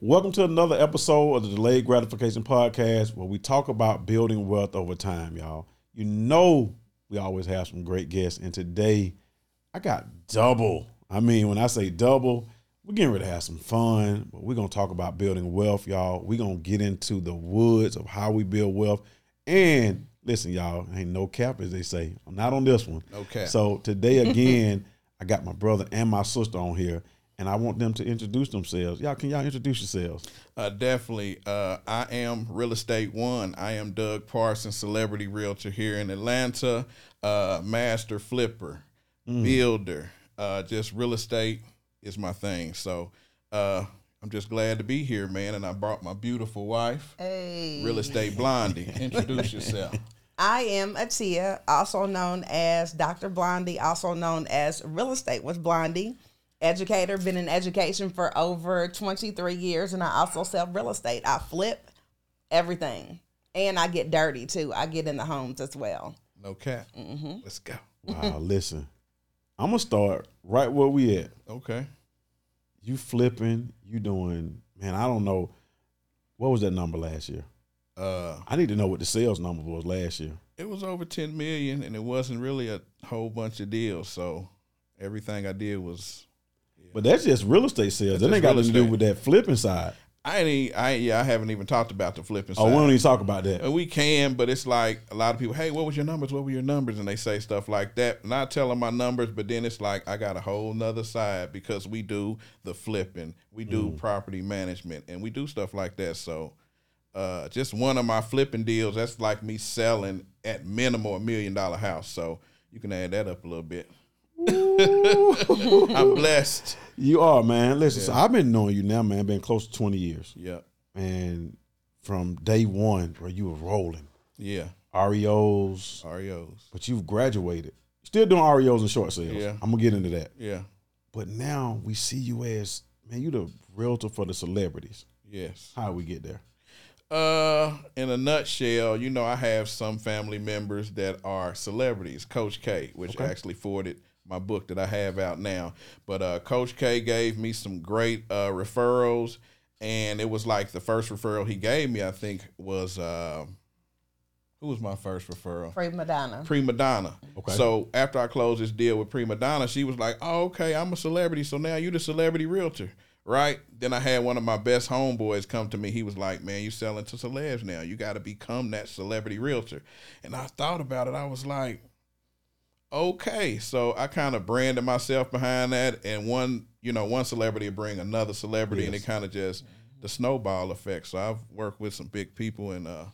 Welcome to another episode of the Delayed Gratification Podcast where we talk about building wealth over time, y'all. You know, we always have some great guests, and today I got double. I mean, when I say double, we're getting ready to have some fun, but we're going to talk about building wealth, y'all. We're going to get into the woods of how we build wealth. And listen, y'all, ain't no cap, as they say. I'm not on this one. Cap. So today, again, I got my brother and my sister on here and I want them to introduce themselves. Y'all, can y'all introduce yourselves? Uh, definitely. Uh, I am Real Estate One. I am Doug Parsons, celebrity realtor here in Atlanta, uh, master flipper, mm. builder. Uh, just real estate is my thing. So uh, I'm just glad to be here, man. And I brought my beautiful wife, hey. Real Estate Blondie. introduce yourself. I am Atiya, also known as Dr. Blondie, also known as Real Estate with Blondie educator, been in education for over 23 years, and I also sell real estate. I flip everything, and I get dirty too. I get in the homes as well. No cap. Mm-hmm. Let's go. Wow, listen, I'm gonna start right where we at. Okay. You flipping, you doing, man. I don't know. What was that number last year? Uh, I need to know what the sales number was last year. It was over 10 million, and it wasn't really a whole bunch of deals. So everything I did was but that's just real estate sales. That ain't got nothing to do with that flipping side. I ain't, I yeah, I haven't even talked about the flipping side. Oh, we don't even talk about that. And we can, but it's like a lot of people, hey, what was your numbers? What were your numbers? And they say stuff like that. Not telling my numbers, but then it's like I got a whole nother side because we do the flipping, we do mm. property management, and we do stuff like that. So uh, just one of my flipping deals, that's like me selling at minimum a million dollar house. So you can add that up a little bit. I'm blessed. You are, man. Listen, yeah. so I've been knowing you now, man, been close to 20 years. Yeah. And from day one where you were rolling. Yeah. REOs. REOs. But you've graduated. Still doing REOs and short sales. Yeah. I'm gonna get into that. Yeah. But now we see you as man, you the realtor for the celebrities. Yes. How we get there? Uh, in a nutshell, you know, I have some family members that are celebrities. Coach K, which okay. actually forwarded my book that I have out now. But uh, Coach K gave me some great uh, referrals, and it was like the first referral he gave me. I think was uh, who was my first referral? Prima Donna. Prima Donna. Okay. So after I closed this deal with Prima Donna, she was like, "Oh, okay, I'm a celebrity, so now you're the celebrity realtor." Right. Then I had one of my best homeboys come to me. He was like, Man, you selling to celebs now. You got to become that celebrity realtor. And I thought about it. I was like, okay so i kind of branded myself behind that and one you know one celebrity will bring another celebrity yes. and it kind of just the snowball effect. So i've worked with some big people and uh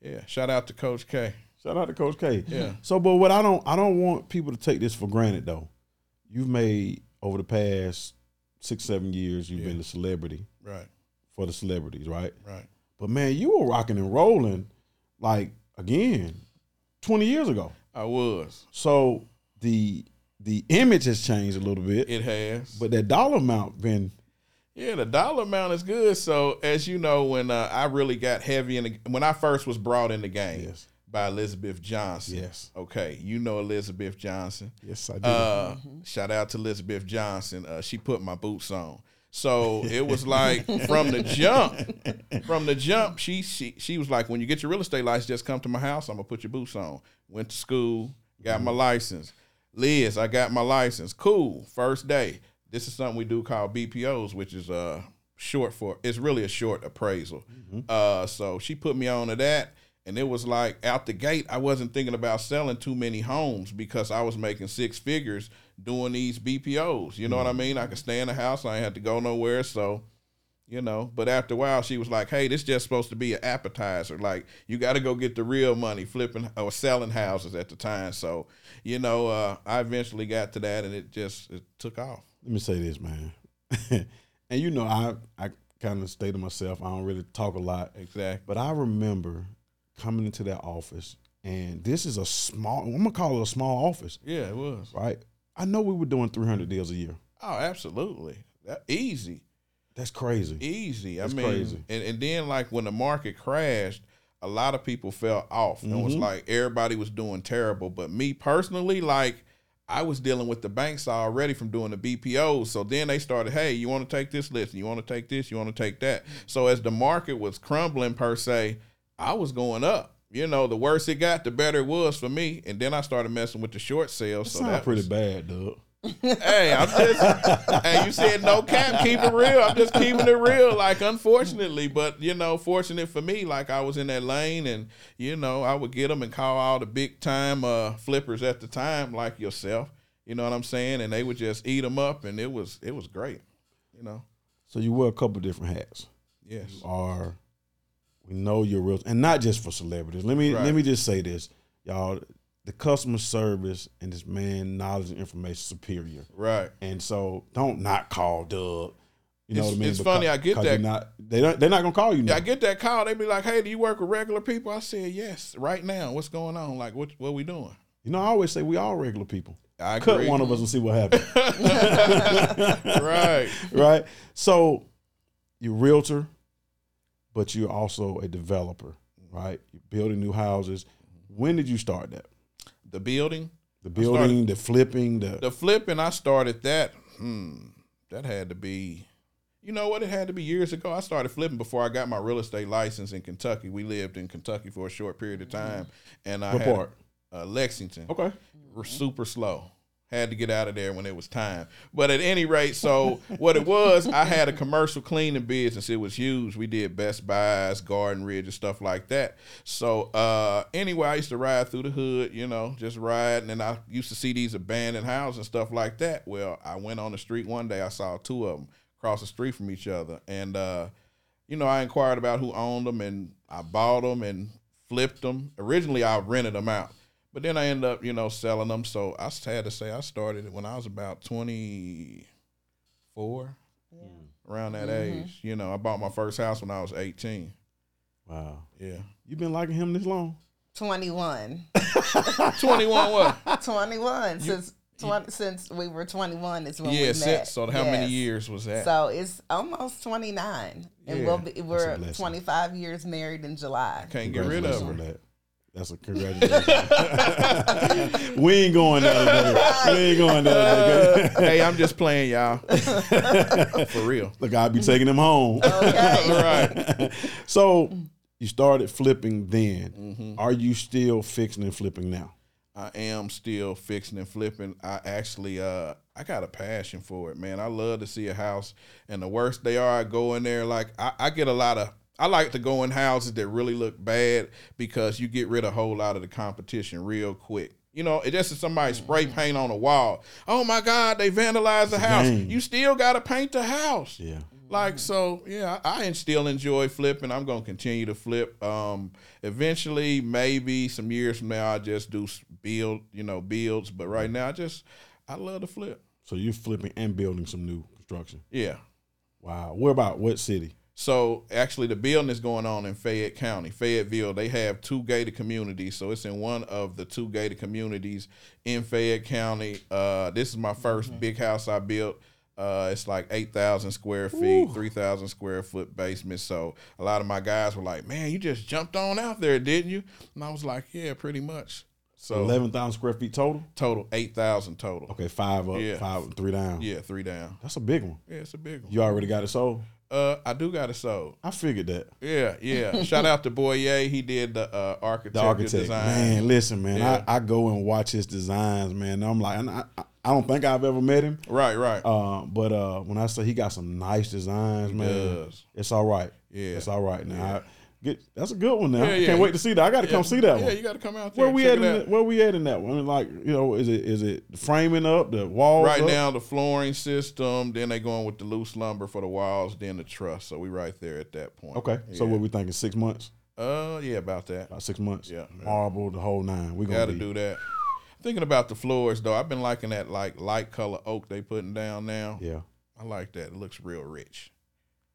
yeah shout out to coach k. Shout out to coach k. Yeah. So but what i don't i don't want people to take this for granted though. You've made over the past six seven years you've yeah. been a celebrity right. for the celebrities right? Right. But man you were rocking and rolling like again 20 years ago I was. So the the image has changed a little bit. It has. But that dollar amount been yeah, the dollar amount is good. So as you know, when uh, I really got heavy in the, when I first was brought in the game yes. by Elizabeth Johnson. Yes. Okay, you know Elizabeth Johnson. Yes, I do. Uh, mm-hmm. Shout out to Elizabeth Johnson. Uh, she put my boots on. So it was like from the jump, from the jump, she she she was like, when you get your real estate license, just come to my house. I'm gonna put your boots on. Went to school, got mm-hmm. my license. Liz, I got my license. Cool. First day. This is something we do called BPOs, which is uh short for it's really a short appraisal. Mm-hmm. Uh so she put me on to that. And it was like out the gate, I wasn't thinking about selling too many homes because I was making six figures doing these BPOs. You know mm-hmm. what I mm-hmm. mean? I could stay in the house. I ain't had to go nowhere. So, you know, but after a while, she was like, hey, this just supposed to be an appetizer. Like, you got to go get the real money flipping or selling houses at the time. So, you know, uh, I eventually got to that and it just it took off. Let me say this, man. and you know, I, I kind of stay to myself. I don't really talk a lot. Exactly. But I remember coming into that office and this is a small I'm gonna call it a small office. Yeah, it was. Right. I know we were doing 300 deals a year. Oh, absolutely. That, easy. That's crazy. Easy. That's I mean, crazy. And, and then like when the market crashed, a lot of people fell off. Mm-hmm. It was like everybody was doing terrible. But me personally, like I was dealing with the banks already from doing the BPOs. So then they started, hey, you want to take this list, you want to take this, you want to take that. So as the market was crumbling per se, I was going up. You know, the worse it got, the better it was for me. And then I started messing with the short sales. That so sound that pretty was, bad, Doug. Hey, I'm just hey, you said no cap, keep it real. I'm just keeping it real. Like, unfortunately, but you know, fortunate for me, like I was in that lane and you know, I would get them and call all the big time uh flippers at the time, like yourself. You know what I'm saying? And they would just eat them up and it was it was great. You know. So you wear a couple different hats. Yes. Are we know you're real, and not just for celebrities. Let me Right. let me just say this, y'all. The customer service and this man knowledge and information superior. Right. And so don't not call Doug. You know It's- what I mean? it's funny, I get that. Not, they don't, they're not gonna call you now. Yeah, I get that call. They be like, "Hey, do you work with regular people?" I said, "Yes, right now. What's going on? Like, what what we doing?" you know, I always say we all regular people. I Cut agree. one of us and see what happens. right. right? So you're a realtor, but you're also a developer, right? You're building new houses. When did you start that? The building. The building, the flipping, the, The flipping, I started that. Hmm, that had to be, you know what? It had to be years ago. I started flipping before I got my real estate license in Kentucky. We lived in Kentucky for a short period of time, and I what had, part? Uh, Lexington. Okay. We're super slow. Had to get out of there when it was time. But at any rate, so what it was, I had a commercial cleaning business. It was huge. We did Best Buys, Garden Ridge, and stuff like that. So uh, anyway, I used to ride through the hood, you know, just riding, And I used to see these abandoned houses and stuff like that. Well, I went on the street one day. I saw two of them across the street from each other, and uh, you know, I inquired about who owned them, and I bought them and flipped them. Originally, I rented them out. But then I ended up, you know, selling them. So I had to say I started it when I was about 24, around that mm-hmm. age. You know, I bought my first house when I was 18. Wow. Yeah. You've been liking him this long? 21. 21 what? 21 since 20, since we were 21 is when we yeah, met. since, so how many years was that? So it's almost 29. And Yeah, we'll be, we're 25 years married in July. Can't get rid of Congratulations her. On that. That's a congratulations. we ain't going there today. We ain't going there today. hey, I'm just playing, y'all. For real. Look, I'll be taking him home. Okay. All right. so you started flipping then. Mm-hmm. Are you still fixing and flipping now? I am still fixing and flipping. I actually uh I got a passion for it, man. I love to see a house and the worse they are, I go in there like I, I get a lot of I like to go in houses that really look bad because you get rid of a whole lot of the competition real quick. You know, it just is somebody spray paint on a wall. Oh my God, they vandalized the house. game. You still gotta paint the house. Yeah. Like so, yeah, I, I still enjoy flipping. I'm gonna continue to flip. Um, eventually, maybe some years from now, I just do build, you know, builds. But right now, I just I love to flip. So you're flipping and building some new construction. Yeah. Wow. Where about what city? So actually, the building is going on in Fayette County, Fayetteville. They have two gated communities, so it's in one of the two gated communities in Fayette County. Uh, this is my 1st big house I built. Uh, it's like eight thousand square feet, three thousand square foot basement. So a lot of my guys were like, "Man, you just jumped on out there, didn't you?" And I was like, "Yeah, pretty much." So Eleven thousand square feet total. total eight thousand total. Okay, five up, Yeah. five three down. Yeah, three down. That's a big one. Yeah, it's a big one. You already got it sold. Uh, I do got it sold. I figured that. Yeah, yeah. Shout out to Boye. He did the uh, architecture The architect, design. man. Listen, man. Yeah. I, I go and watch his designs, man. I'm like, and I, I, I don't think I've ever met him. Right, right. Uh, but uh, when I say he got some nice designs, man, does. it's all right. Yeah. it's all right. Now, I get that's a good one. Now, Yeah, I yeah. can't wait to see that. I got to come see that yeah, one. you got to come out there. Where we at? In where we at in that one? I mean, like, you know, is it is it framing up, the walls? Right up? now, the flooring system. Then they going with the loose lumber for the walls. Then the truss. So we right there at that point. Okay, so what we thinking? Six months? Uh, yeah, about that. About six months? Yeah. marble, the whole nine. We Got to do that. Thinking about the floors though, I've been liking that like light color oak they putting down now. Yeah. I like that. It looks real rich.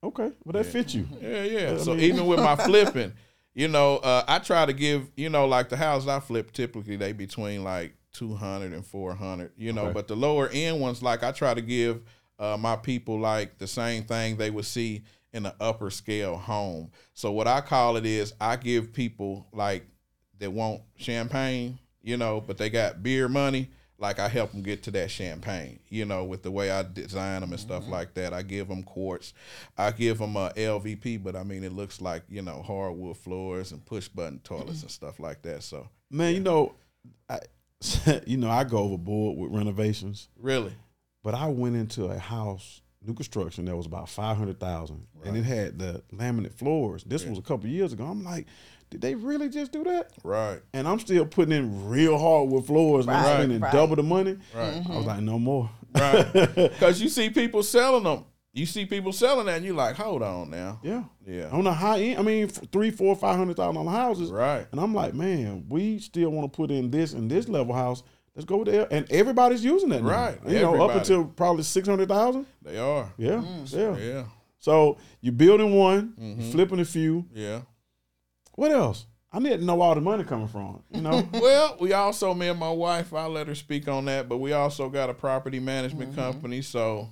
Okay, well that fits you. Yeah, yeah. I So mean- even with my flipping, you know, uh, I try to give, you know, like the houses I flip, typically they between like 200 and 400, you know, Okay. but the lower end ones, like I try to give uh, my people like the same thing they would see in an upper scale home. So what I call it is I give people like that want champagne, you know, but they got beer money. Like I help them get to that champagne, you know, with the way I design them and Mm-hmm. stuff like that. I give them quartz, I give them a LVP, but I mean it looks like you know hardwood floors and push button toilets and stuff like that. So Man, you know, I, you know, I go overboard with renovations, really, but I went into a house, new construction, that was about five hundred thousand, and it had the laminate floors. This was a couple years ago. I'm like, did they really just do that? right, And I'm still putting in real hard with floors, and I'm spending right. double the money. right, I was like, no more. right, because you see people selling them. You see people selling that, and you're like, hold on now, Yeah. yeah, On the high end, I mean, f- three, four, five hundred thousand dollar houses. right, And I'm like, man, we still want to put in this and this level house. Let's go there, and everybody's using that, now. Right, You know, up until probably six hundred thousand. they are, Yeah, yeah. yeah, So you're building one, Mm-hmm. flipping a few. yeah. What else? I need to know all the money coming from. You know, Well, we also, me and my wife, I'll let her speak on that, but we also got a property management Mm-hmm. company. So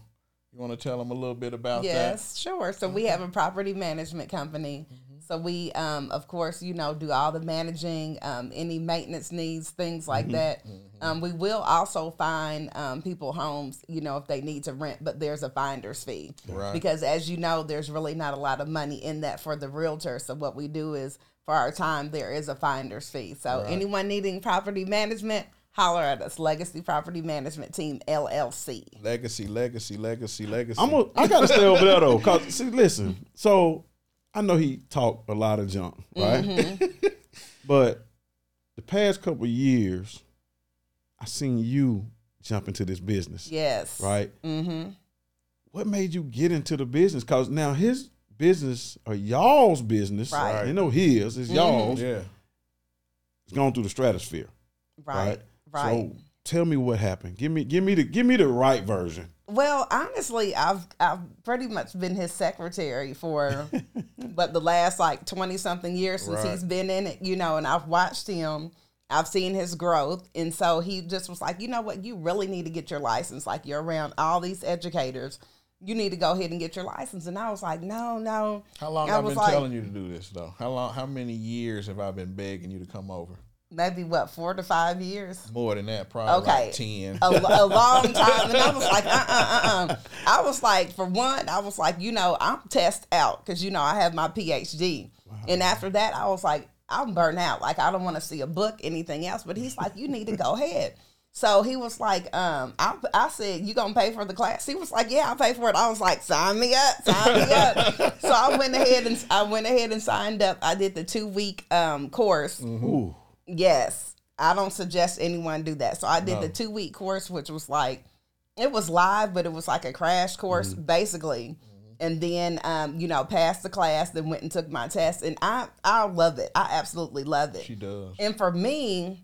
you want to tell them a little bit about that. Yes, sure. So we have a property management company. So we, um, of course, you know, do all the managing, um, any maintenance needs, things like that. Um, we will also find um, people homes, you know, if they need to rent, but there's a finder's fee Right. because, as you know, there's really not a lot of money in that for the realtor. So what we do is, for our time, there is a finder's fee. So anyone needing property management, holler at us. Legacy Property Management Team LLC. Legacy, legacy, legacy, legacy. I'm a, I gotta stay over there though, cause see, listen. So I know he talked a lot of junk, right? Mm-hmm. but the past couple of years, I seen you jump into this business, Yes. right? Mm-hmm. What made you get into the business? Cause now his business or y'all's business, Right. Mm-hmm. They know his, it's y'all's. yeah. It's gone through the stratosphere, Right. Right. So tell me what happened. Give me, give me the, give me the right version. well, honestly, I've I've pretty much been his secretary for but the last like twenty something years since Right. he's been in it, you know, and I've watched him. I've seen his growth, and so he just was like, you know what, you really need to get your license. Like you're around all these educators, you need to go ahead and get your license. And I was like, no, no. How long I I've was been like- telling you to do this though? How long? How many years have I been begging you to come over? Maybe what four to five years. More than that, probably Okay. like ten. a, a long time. And I was like, uh uh uh uh. I was like, for one, I was like, you know, I'm test out because, you know, I have my PhD. And after that, I was like, I'm burnt out. Like, I don't want to see a book, anything else. But he's like, you need to go ahead. So he was like, um, I, I said, you gonna pay for the class? He was like, yeah, I'll pay for it. I was like, sign me up, sign me up. so I went ahead and I went ahead and signed up. I did the two week um, course. Ooh, Yes. I don't suggest anyone do that. So I did the two week course, which was like, it was live, but it was like a crash course, basically. And then, um, you know, passed the class, then went and took my test. And I, I love it. I absolutely love it. she does. And for me,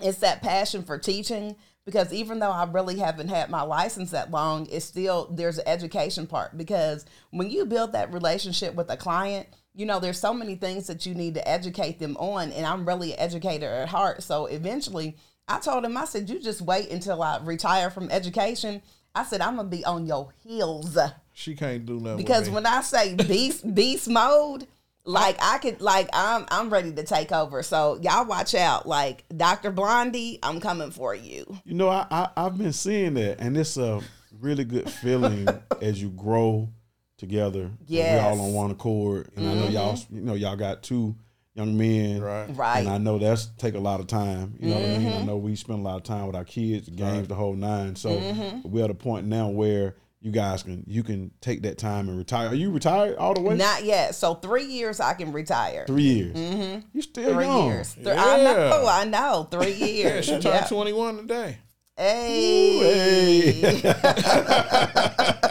it's that passion for teaching because even though I really haven't had my license that long, it's still there's an education part because when you build that relationship with a client, you know, there's so many things that you need to educate them on. And I'm really an educator at heart. So eventually I told him, I said, you just wait until I retire from education. I said, I'm gonna be on your heels. She can't do nothing Because when I say beast beast mode, like I could like I'm I'm ready to take over. So y'all watch out. Like Dr. Blondie, I'm coming for you. You know, I, I I've been seeing that, and it's a really good feeling as you grow together. Yeah. Yes. we all on one accord, and I know mm-hmm. y'all. You know, y'all got two young men, right. Right. And I know that's take a lot of time. You know what I mean? I mm-hmm. know we spend a lot of time with our kids, the games, the whole nine. So mm-hmm. we're at a point now where you guys can you can take that time and retire. Are you retired all the way? Not yet. So three years I can retire. Three years. Mm-hmm. You still Three young. years. Th- I know. I know. Three years. Yeah, she turned Yeah. 21 today. Hey.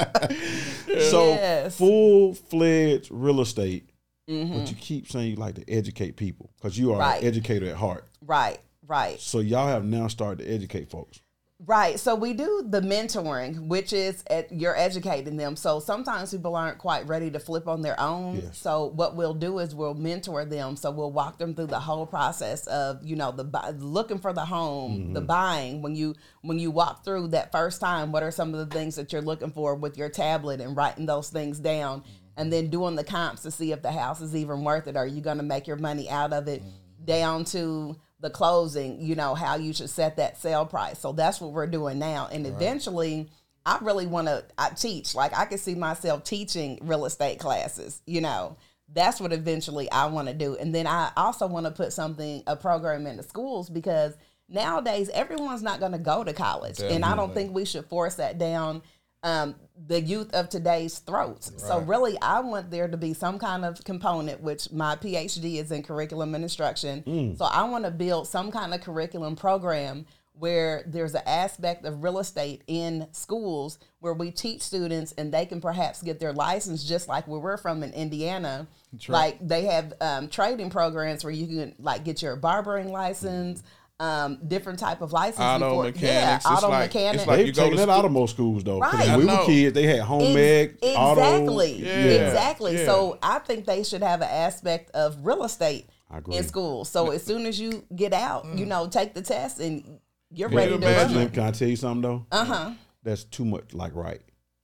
So Yes. full fledged real estate, but you keep saying you like to educate people because you are Right. an educator at heart. right. Right. So y'all have now started to educate folks. Right. So we do the mentoring, which is at, you're educating them. So sometimes people aren't quite ready to flip on their own. Yes. So what we'll do is we'll mentor them. So we'll walk them through the whole process of you know the looking for the home, mm-hmm. the buying. When you when you walk through that first time, what are some of the things that you're looking for with your tablet and writing those things down, and then doing the comps to see if the house is even worth it. Are you going to make your money out of it? Mm-hmm. Down to the closing, you know, how you should set that sale price. So that's what we're doing now. And eventually, I really want to I teach. Like I can see myself teaching real estate classes, you know. That's what eventually I want to do. And then I also want to put something a program in the schools because nowadays everyone's not going to go to college. And I don't think we should force that down um, the youth of today's throats. So really, I want there to be some kind of component, which my PhD is in curriculum and instruction. So I want to build some kind of curriculum program where there's an aspect of real estate in schools where we teach students and they can perhaps get their license just like where we're from in Indiana. Like they have um, trading programs where you can like get your barbering license, um, different type of license. Auto before- mechanics. Yeah, It's auto like- it's mechanic. like They've you go taken to that out school- of most schools though. Right. When we were kids, they had home ec, Ex- auto. exactly, Yeah. exactly. Yeah. So I think they should have an aspect of real estate in school. So as soon as you get out, you Mm. know, take the test and you're Can ready you to imagine? run. Can I tell you something though? Uh huh. That's too much. Like right.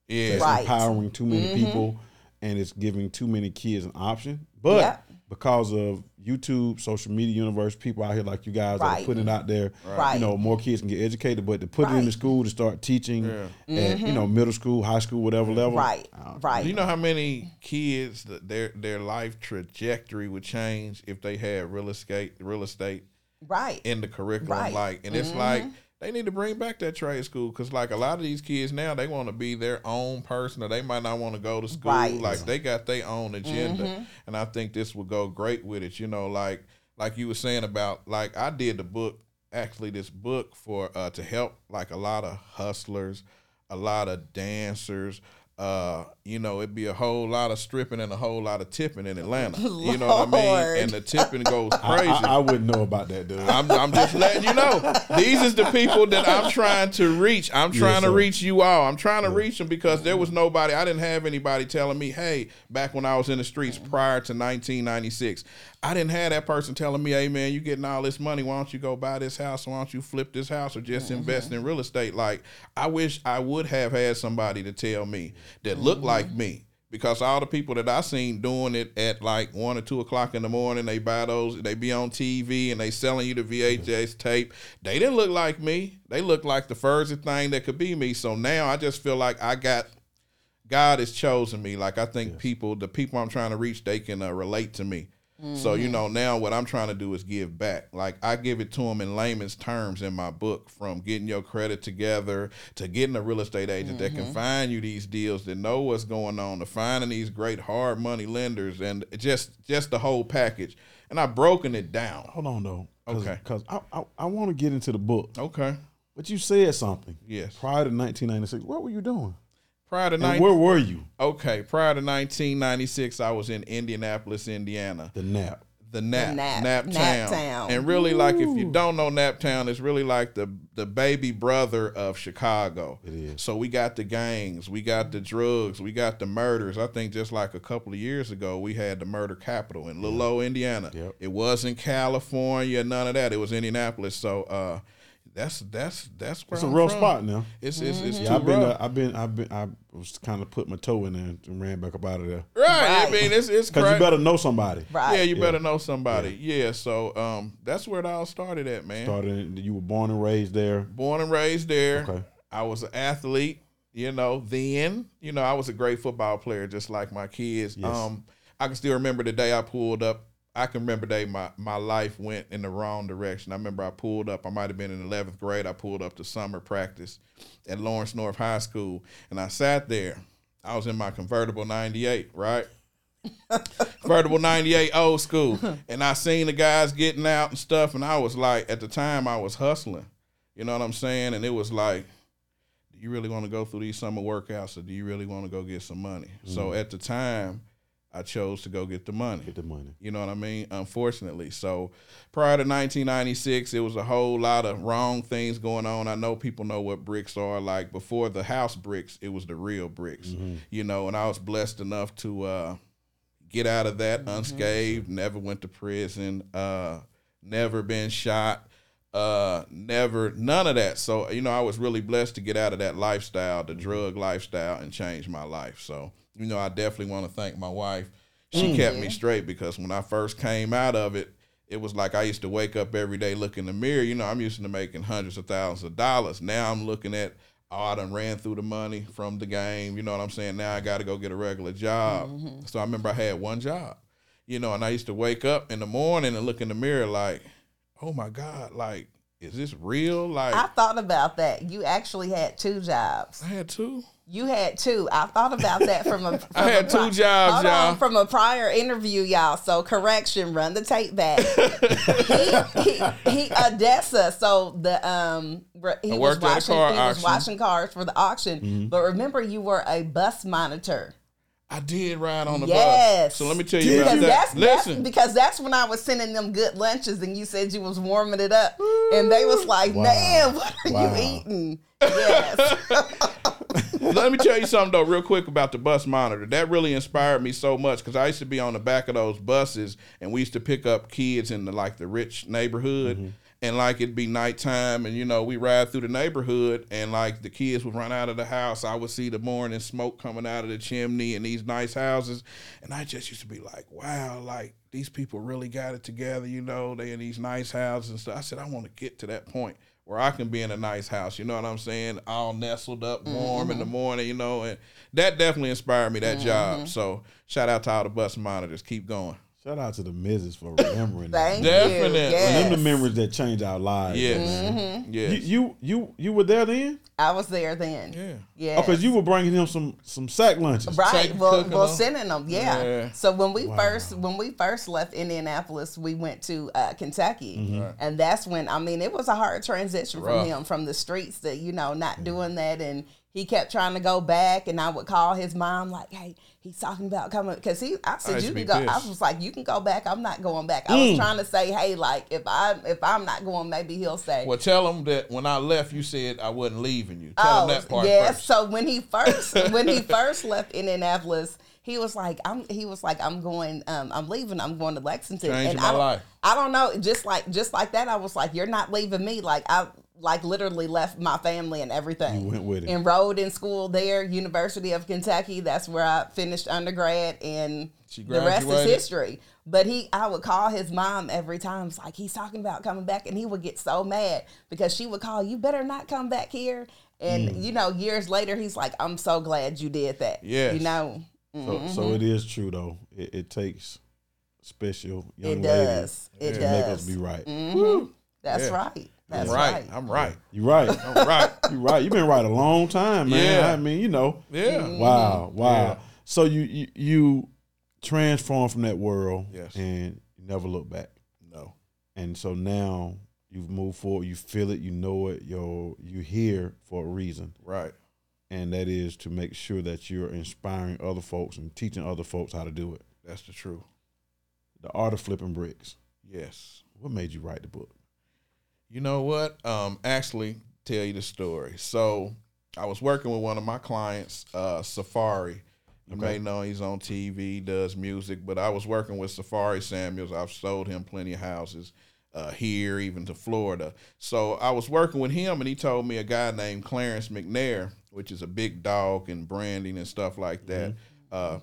Yeah. That's Right. empowering too many Mm-hmm. people, and it's giving too many kids an option. But Yep. because of YouTube, social media universe, people out here like you guys Right. are putting it out there, Right. you know, more kids can get educated. But to put it in the school to start teaching Yeah. at you know middle school, high school, whatever level, Mm-hmm. Right. Right. Do you know how many kids that their their life trajectory would change if they had real estate real estate right. in the curriculum? Right. Mm-hmm. Like, and it's like they need to bring back that trade school because like a lot of these kids now they want to be their own person or they might not want to go to school. Right. Like they got their own agenda, Mm-hmm. and I think this would go great with it. You know, like like you were saying about like I did the book actually this book for uh to help like a lot of hustlers, a lot of dancers. Uh, you know, it'd be a whole lot of stripping and a whole lot of tipping in Atlanta. You know what I mean? And the tipping goes crazy. I, I wouldn't know about that, dude. I'm, I'm just letting you know. These is the people that I'm trying to reach. I'm trying to sir. reach you all. I'm trying to reach them because there was nobody. I didn't have anybody telling me, "Hey," back when I was in the streets prior to 1996. I didn't have that person telling me, "Hey, man, you getting all this money? Why don't you go buy this house? Why don't you flip this house or just invest in real estate?" Like I wish I would have had somebody to tell me that looked like me because all the people that I seen doing it at like one or two o'clock in the morning, they buy those, they be on TV and they selling you the VHS tape. They didn't look like me. They looked like the furthest thing that could be me. So now I just feel like I got God has chosen me. Like I think people, the people I'm trying to reach, they can uh, relate to me. So you mm-hmm. know now what I'm trying to do is give back. Like I give it to them in layman's terms in my book, from getting your credit together to getting a real estate agent that can mm-hmm. find you these deals, that know what's going on, to finding these great hard money lenders, and just just the whole package. And I've broken it down. Hold on though. Cause, Okay. Because I, I, I want to get into the book, Okay. but you said something. Yes. Prior to 1996, what were you doing? Prior to And nine. where were you? Okay. Prior to 1996, I was in Indianapolis, Indiana. The nap. the Nap, Nap- Nap, Nap Town. Town. and really like if you don't know Nap Town, it's really like the the baby brother of Chicago. It is. So we got the gangs, we got the drugs, we got the murders. I think just like a couple of years ago, we had the murder capital in Little Old, Indiana. Yep. It wasn't California, none of that. It was Indianapolis. So uh, that's that's that's where It's a I'm real from. spot now. It's it's, it's Yeah, too I've been, rough. uh, I've been, I've been, I was kind of put my toe in there and ran back up out of there. right. I mean, it's it's Because you better know somebody. Right. Yeah, you better know somebody. Yeah. so um, that's where it all started at, man. Started, in- you were born and raised there. born and raised there. Okay. I was an athlete, you know, then, you know, I was a great football player just like my kids. Yes. Um I can still remember the day I pulled up. I can remember day my, my life went in the wrong direction. I remember I pulled up, I might have been in 11th grade. I pulled up to summer practice at Lawrence North High School and I sat there. I was in my convertible 98, right? convertible 98 old school. And I seen the guys getting out and stuff. And I was like, at the time, I was hustling. You know what I'm saying? And it was like, do you really want to go through these summer workouts or do you really want to go get some money? So mm-hmm. at the time, I chose to go get the money. Get the money. You know what I mean? Unfortunately. So prior to 1996, it was a whole lot of wrong things going on. I know people know what bricks are. Like before the house bricks, it was the real bricks. You know, and I was blessed enough to uh, get out of that unscathed, never went to prison, uh, never been shot. Uh, never, none of that. So, you know, I was really blessed to get out of that lifestyle, the drug lifestyle, and change my life. So, you know, I definitely want to thank my wife. She mm. kept me straight because when I first came out of it, it was like I used to wake up every day, look in the mirror. You know, I'm used to making hundreds of thousands of dollars. Now I'm looking at, oh, I done ran through the money from the game. You know what I'm saying? Now I got to go get a regular job. Mm-hmm. So I remember I had one job, you know, and I used to wake up in the morning and look in the mirror like, oh my God, like, is this real? Like, I thought about that. You actually had two jobs. I had two. You had two. I thought about that from a. From I had a two jobs, hold y'all. On, from a prior interview, y'all. So correction, run the tape back. he, he, he Odessa. So the um re- he I was worked at a washing he was auction. washing cars for the auction. Mm-hmm. But remember, you were a bus monitor. I did ride on the Yes. bus. So let me tell you Did about Because that. that's, that's Listen, because that's when I was sending them good lunches, and you said you was warming it up, and they was like, Wow. "Man, what are Wow. you eating?" Yes. let me tell you something though, real quick about the bus monitor. That really inspired me so much because I used to be on the back of those buses, and we used to pick up kids in the like the rich neighborhood. Mm-hmm. And like it'd be nighttime, and you know we ride through the neighborhood, and like the kids would run out of the house. I would see the morning smoke coming out of the chimney in these nice houses, and I just used to be like, "Wow, like these people really got it together." You know, they in these nice houses and stuff. I said, I want to get to that point where I can be in a nice house. You know what I'm saying? All nestled up, warm in the mm-hmm. morning. You know, and that definitely inspired me. That job. Mm-hmm. So shout out to all the bus monitors. Keep going. Shout out to the missus for remembering that. Thank Definitely. you. And Yes. them the memories that change our lives. Yes. Mm-hmm. Yes. You, you you you were there then? I was there then. Yeah. Yeah. Oh, because you were bringing him some some sack lunches. Right. Take- Well, well, them. sending them. Yeah. Yeah. So when we Wow. first when we first left Indianapolis, we went to uh, Kentucky, Mm-hmm. and that's when I mean it was a hard transition Rough. from him from the streets that you know not doing that, and he kept trying to go back, and I would call his mom like, "Hey, he's talking about coming," because he I I said used you can be go. I was like, "You can go back. I'm not going back." I Mm. was trying to say, "Hey, like if I if I'm not going, maybe he'll say." Well, tell him that when I left, you said I wasn't leaving you. Tell them that part Oh, yes. first. So when he first when he first left Indianapolis, he was like, I'm he was like, I'm going, um, I'm leaving, I'm going to Lexington. Changing and my I don't, life. I don't know, just like just like that, I was like, You're not leaving me. Like I like literally left my family and everything. You went with it. Enrolled in school there, University of Kentucky. That's where I finished undergrad and the rest is history. But he, I would call his mom every time. It's like he's talking about coming back, and he would get so mad because she would call, "You better not come back here." And Mm. you know, years later, he's like, "I'm so glad you did that." Yeah, you know, So, so it is true though. It, it takes special young it ladies does. It to does. make us be right. Mhm. That's Yeah. right. That's I'm right. right. I'm right. You're right. I'm right. You're right. You've been right a long time, man. Yeah. I mean, you know. Yeah. Mm-hmm. Wow. Wow. Yeah. So you, you you transform from that world Yes. and you never look back. No. And so now you've moved forward, you feel it, you know it, you're you here for a reason. Right. And that is to make sure that you're inspiring other folks and teaching other folks how to do it. That's the truth. The art of flipping bricks. Yes. What made you write the book? You know what? Um, actually, tell you the story. So, I was working with one of my clients, uh, Safaree. You may know he's on TV, does music, but I was working with Safaree Samuels. I've sold him plenty of houses uh, here, even to Florida. So I was working with him, and he told me a guy named Clarence McNair, which is a big dog in branding and stuff like that, uh,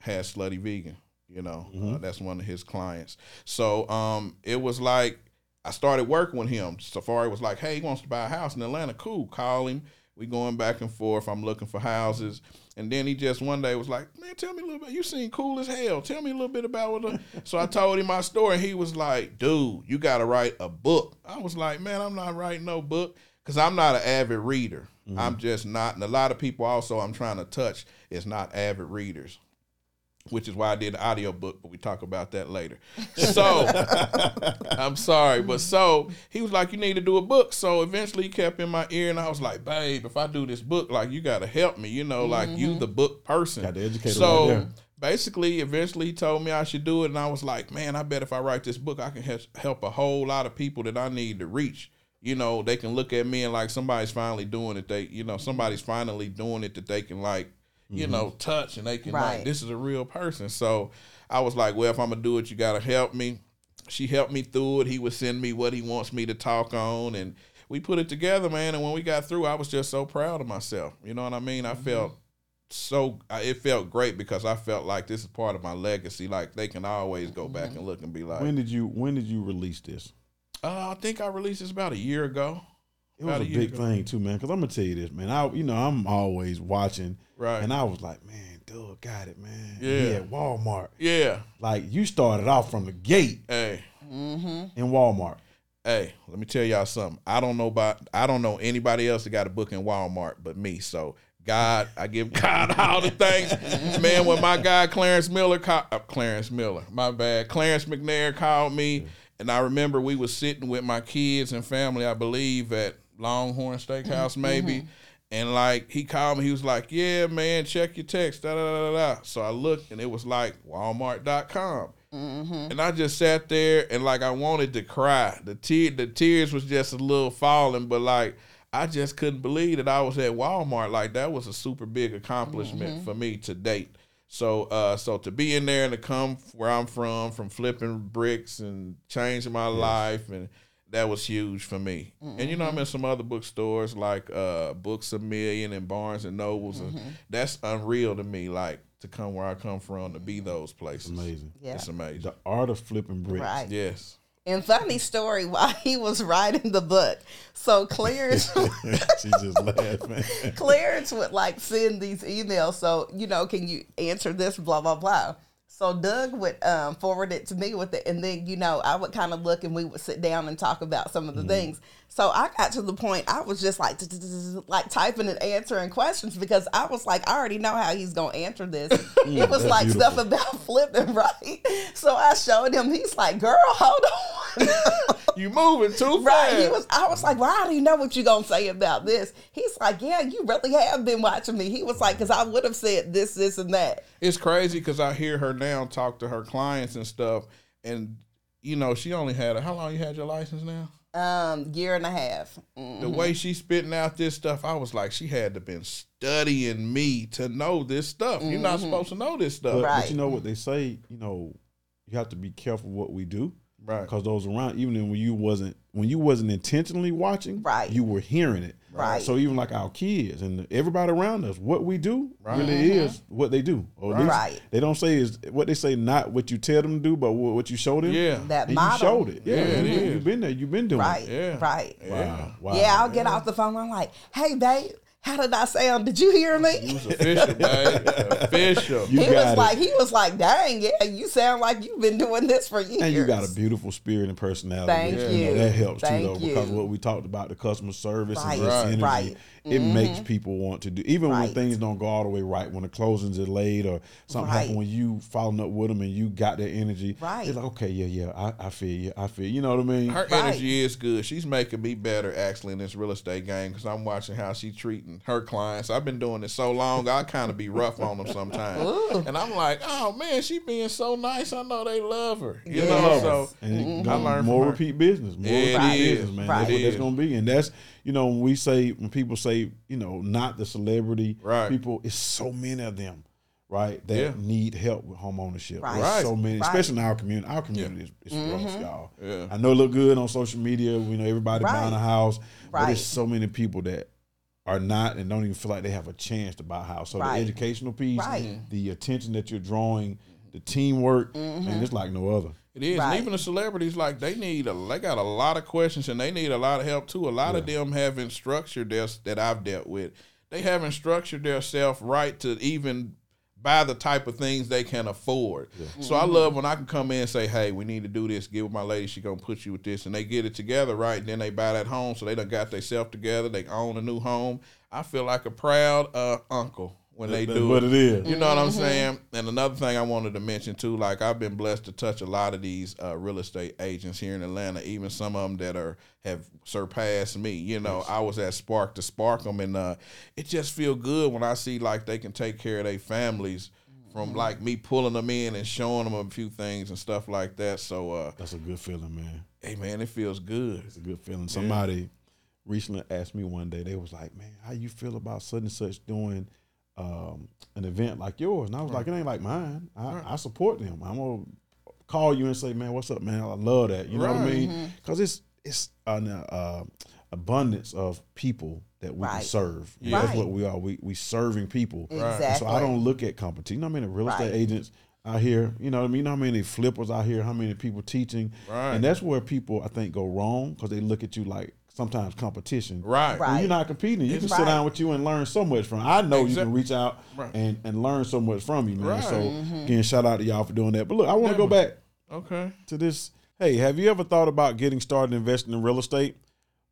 has Slutty Vegan. You know, uh, that's one of his clients. So um, it was like I started working with him. Safaree was like, "Hey, he wants to buy a house in Atlanta. Cool, call him. We going back and forth. I'm looking for houses." And then he just one day was like, "Man, tell me a little bit. You seem cool as hell. Tell me a little bit about what." The... so I told him my story, he was like, "Dude, you got to write a book." I was like, "Man, I'm not writing no book because I'm not an avid reader. I'm mm-hmm. just not." And a lot of people also I'm trying to touch is not avid readers which is why I did the audio book, but we talk about that later. So I'm sorry, but so he was like, "You need to do a book." So eventually, he kept in my ear, and I was like, "Babe, if I do this book, like you got to help me, you know, like you mm-hmm. the book person." Got the educator So right there. basically, eventually, he told me I should do it, and I was like, "Man, I bet if I write this book, I can he- help a whole lot of people that I need to reach." You know, they can look at me and like somebody's finally doing it. They, you know, somebody's finally doing it that they can like you know, touch and they can like this is a real person. So I was like, well, if I'm gonna do it, you gotta help me. She helped me through it. He would send me what he wants me to talk on, and we put it together, man. And when we got through, I was just so proud of myself. You know what I mean? I felt so it felt great because I felt like this is part of my legacy. Like they can always go back Mm-hmm. and look and be like, When did you when did you release this? uh, I think I released this about a year ago. It was a a big ago. thing too, man. Because I'm gonna tell you this, man. I you know I'm always watching, Right. and I was like, man, Doug got it, man. Yeah. He at Walmart. Yeah. Like you started off from the gate Hey. in Walmart. Hey, let me tell y'all something. I don't know about I don't know anybody else that got a book in Walmart but me. So God, I give God all the thanks. Man, when my guy Clarence Miller called uh, Clarence Miller, my bad. Clarence McNair called me and I remember we was sitting with my kids and family, I believe, at Longhorn Steakhouse, mm-hmm. maybe. Mm-hmm. And like he called me, he was like, Yeah, man, check your text. Da, da, da, da. So I looked and it was like Walmart.com. Mm-hmm. And I just sat there and like I wanted to cry. The tear the tears was just a little falling, but like I just couldn't believe that I was at Walmart. Like that was a super big accomplishment for me to date. So uh so to be in there and to come where I'm from, from flipping bricks and changing my life and that was huge for me. And you know, I'm in some other bookstores like uh Books a Million and Barnes and Nobles and that's unreal to me, like to come where I come from to be those places. Amazing. Yeah. It's amazing. The art of flipping bricks. Right. Yes. And funny story while he was writing the book. So Clarence she just laughing. Clarence would like send these emails. So, you know, can you answer this? Blah, blah, blah. So Doug would um, forward it to me with it. And then, you know, I would kind of look and we would sit down and talk about some of the things. So I got to the point I was just like, like typing and answering questions because I was like, I already know how he's going to answer this. it was like stuff about flipping, right? So I showed him. He's like, girl, hold on. You moving too Right. fast. He was I was like, Well, I don't even know what you're gonna say about this. He's like, Yeah, you really have been watching me. He was like, Cause I would have said this, this, and that. It's crazy because I hear her now talk to her clients and stuff, and you know she only had a, how long you had your license now? Um, year and a half. Mm. The way she's spitting out this stuff, I was like, she had to been studying me to know this stuff. You're not supposed to know this stuff, But, Right. but you know what they say, you know, you have to be careful what we do. right? Because those around, even when you wasn't when you wasn't intentionally watching, Right. you were hearing it. Right. So even like our kids and everybody around us, what we do Right. really mm-hmm. is what they do. Or Right. They don't say is what they say, not what you tell them to do, but what you show them. Yeah, That And model. you showed it. Yeah, Yeah, you. You've been there. You've been doing Right. it. Yeah. Right. Wow. Wow. Yeah, I'll get off the phone. I'm like, Hey babe, how did I sound? Did you hear It me? was official, babe. official. You he was it. like, he was like, dang, yeah, you sound like you've been doing this for years. And you got a beautiful spirit and personality. Thank which, you. know, that helps Thank too, though, because what we talked about the customer service Right. and this Right. energy, Right. It makes people want to do. Even when things don't go all the way right, when the closings are late or something Right. happened, when you following up with them and you got that energy, Right. It's like okay, yeah, yeah, I, I feel you, I feel. You know what I mean? Her Right. energy is good. She's making me better actually in this real estate game because I'm watching how she treating her clients. I've been doing this so long, I kind of be rough on them sometimes, and I'm like, oh man, she being so nice. I know they love her. You know, Yes. so and it Mm-hmm. I gonna- learned more from her. repeat business, more It repeat is. business, man. Right. That's what It that's gonna be, and that's you know when we say when people say you know not the celebrity, Right. People, it's so many of them, right? That Yeah. need help with home ownership. Right. Right. So many, Right. especially in our community. Our community is, is Mm-hmm. rough, y'all. Yeah. I know it look good on social media. We know everybody Right. buying a house, but Right. there's so many people that are not and don't even feel like they have a chance to buy a house. So Right. the educational piece, Right. the attention that you're drawing, the teamwork, man, it's like no other. It is, Right. and even the celebrities, like they need a, they got a lot of questions and they need a lot of help too. A lot of them haven't structured their that I've dealt with. They haven't structured their self right to even buy the type of things they can afford. So I love when I can come in and say, "Hey, we need to do this. Get with my lady. She gonna put you with this," and they get it together right. And then they buy that home, so they done got themselves together. They own a new home. I feel like a proud uh, uncle when they That's do what it is. you know what I'm saying? And another thing I wanted to mention too, like I've been blessed to touch a lot of these uh, real estate agents here in Atlanta, even some of them that are have surpassed me. You know, I was at Spark to spark them, and uh, it just feel good when I see like they can take care of their families from like me pulling them in and showing them a few things and stuff like that. So, uh, That's a good feeling, man. hey man, it feels good. It's a good feeling. Somebody recently asked me one day, they was like, Man, how you feel about such and such doing um, an event like yours? And I was like, It ain't like mine. I, I support them. I'm gonna call you and say, Man, what's up, man? I love that. You know what I mean? Because it's it's an uh, abundance of people that we can Right. serve. And Right. That's what we are. We we serving people. Exactly. So I don't look at competition. You know how many real estate Right. agents out here? You know what I mean? You know how many flippers out here? How many people teaching? Right. And that's where people I think go wrong because they look at you like sometimes competition. Right. Right. When you're not competing, you can sit Right. down with you and learn so much from. I know you can reach out Right. and, and learn so much from you, man. Right. So Mm-hmm. again, shout out to y'all for doing that. But look, I want to go back Okay. to this. Hey, have you ever thought about getting started investing in real estate?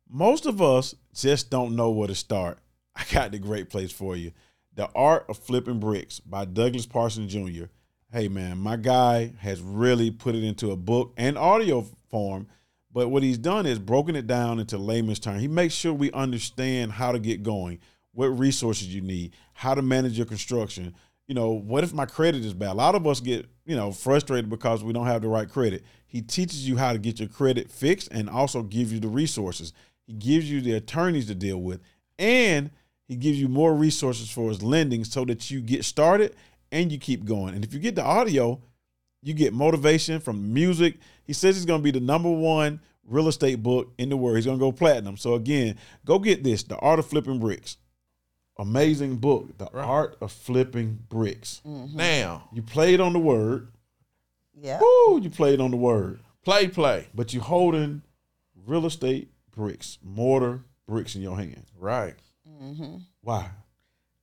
Most of us just don't know where to start. I got the great place for you. The Art of Flipping Bricks by Douglas Parsons Jr. Hey man, my guy has really put it into a book and audio form, but what he's done is broken it down into layman's terms. He makes sure we understand how to get going, what resources you need, how to manage your construction. You know, what if my credit is bad? A lot of us get, you know, frustrated because we don't have the right credit. He teaches you how to get your credit fixed and also gives you the resources. He gives you the attorneys to deal with, and he gives you more resources for his lending so that you get started and you keep going. And if you get the audio, you get motivation from music. He says he's going to be the number one real estate book in the world. He's going to go platinum. So again, go get this, The Art of Flipping Bricks. Amazing book, The Art of Flipping Bricks. Mm-hmm. Now, You played on the word. Yeah. Woo, you played on the word. play, play. But you holding real estate bricks, mortar bricks in your hand. Right. Mm-hmm. Why?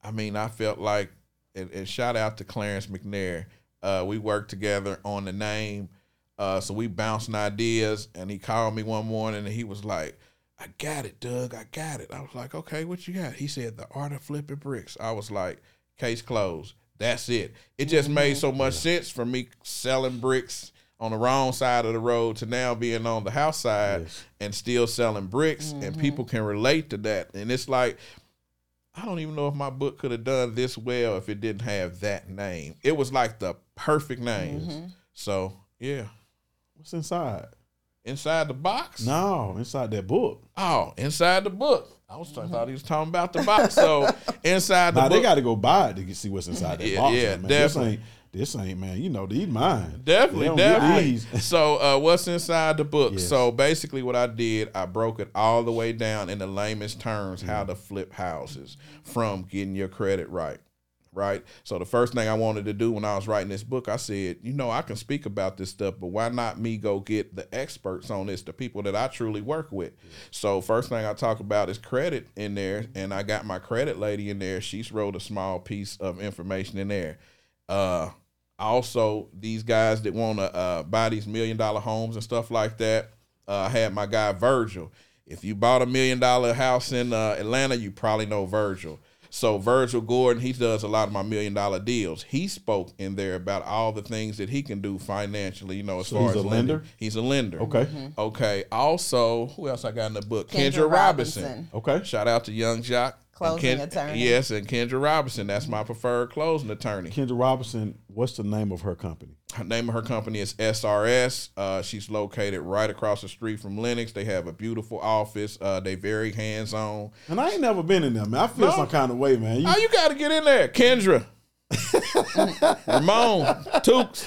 I mean, I felt like, and, and shout out to Clarence McNair. Uh, we worked together on the name. Uh, so we bouncing ideas, and he called me one morning and he was like, I got it, Doug. I got it. I was like, okay, what you got? He said, the art of flipping bricks. I was like, case closed. That's it. It just made so much sense for me selling bricks on the wrong side of the road to now being on the house side Yes. and still selling bricks, and people can relate to that. And it's like, I don't even know if my book could have done this well if it didn't have that name. It was like the perfect name. So yeah, What's inside? inside the box. No, inside that book. Oh, inside the book. I was I thought he was talking about the box. So inside the Now book. they got to go buy it to see what's inside that Yeah, box. yeah, man. This ain't, this ain't, man. You know, these mine. Definitely, They don't get definitely. So, uh, what's inside the book? Yes. So, basically, what I did, I broke it all the way down in the lamest terms how Mm-hmm. to flip houses from getting your credit right. Right. So, the first thing I wanted to do when I was writing this book, I said, you know, I can speak about this stuff, but why not me go get the experts on this, the people that I truly work with? So, first thing I talk about is credit in there, and I got my credit lady in there. She's wrote a small piece of information in there. Uh, also, these guys that want to uh, buy these million dollar homes and stuff like that, uh, I had my guy Virgil. If you bought a million dollar house in uh, Atlanta, you probably know Virgil. So Virgil Gordon, he does a lot of my million dollar deals. He spoke in there about all the things that he can do financially. You know, as So far he's as a lending. lender? He's a lender. Okay. Okay. Also, who else I got in the book? Kendra, Kendra Robinson. Robinson. Okay. Shout out to Young Joc. And Closing attorney. Yes, and Kendra Robinson. That's my preferred closing attorney. Kendra Robinson, what's the name of her company? Her name of her company is SRS. Uh, she's located right across the street from Lenox. They have a beautiful office. Uh, they very hands on. And I ain't never been in there, man. I feel No. some kind of way, man. You, Oh, you got to get in there, Kendra, Ramon, Tookes.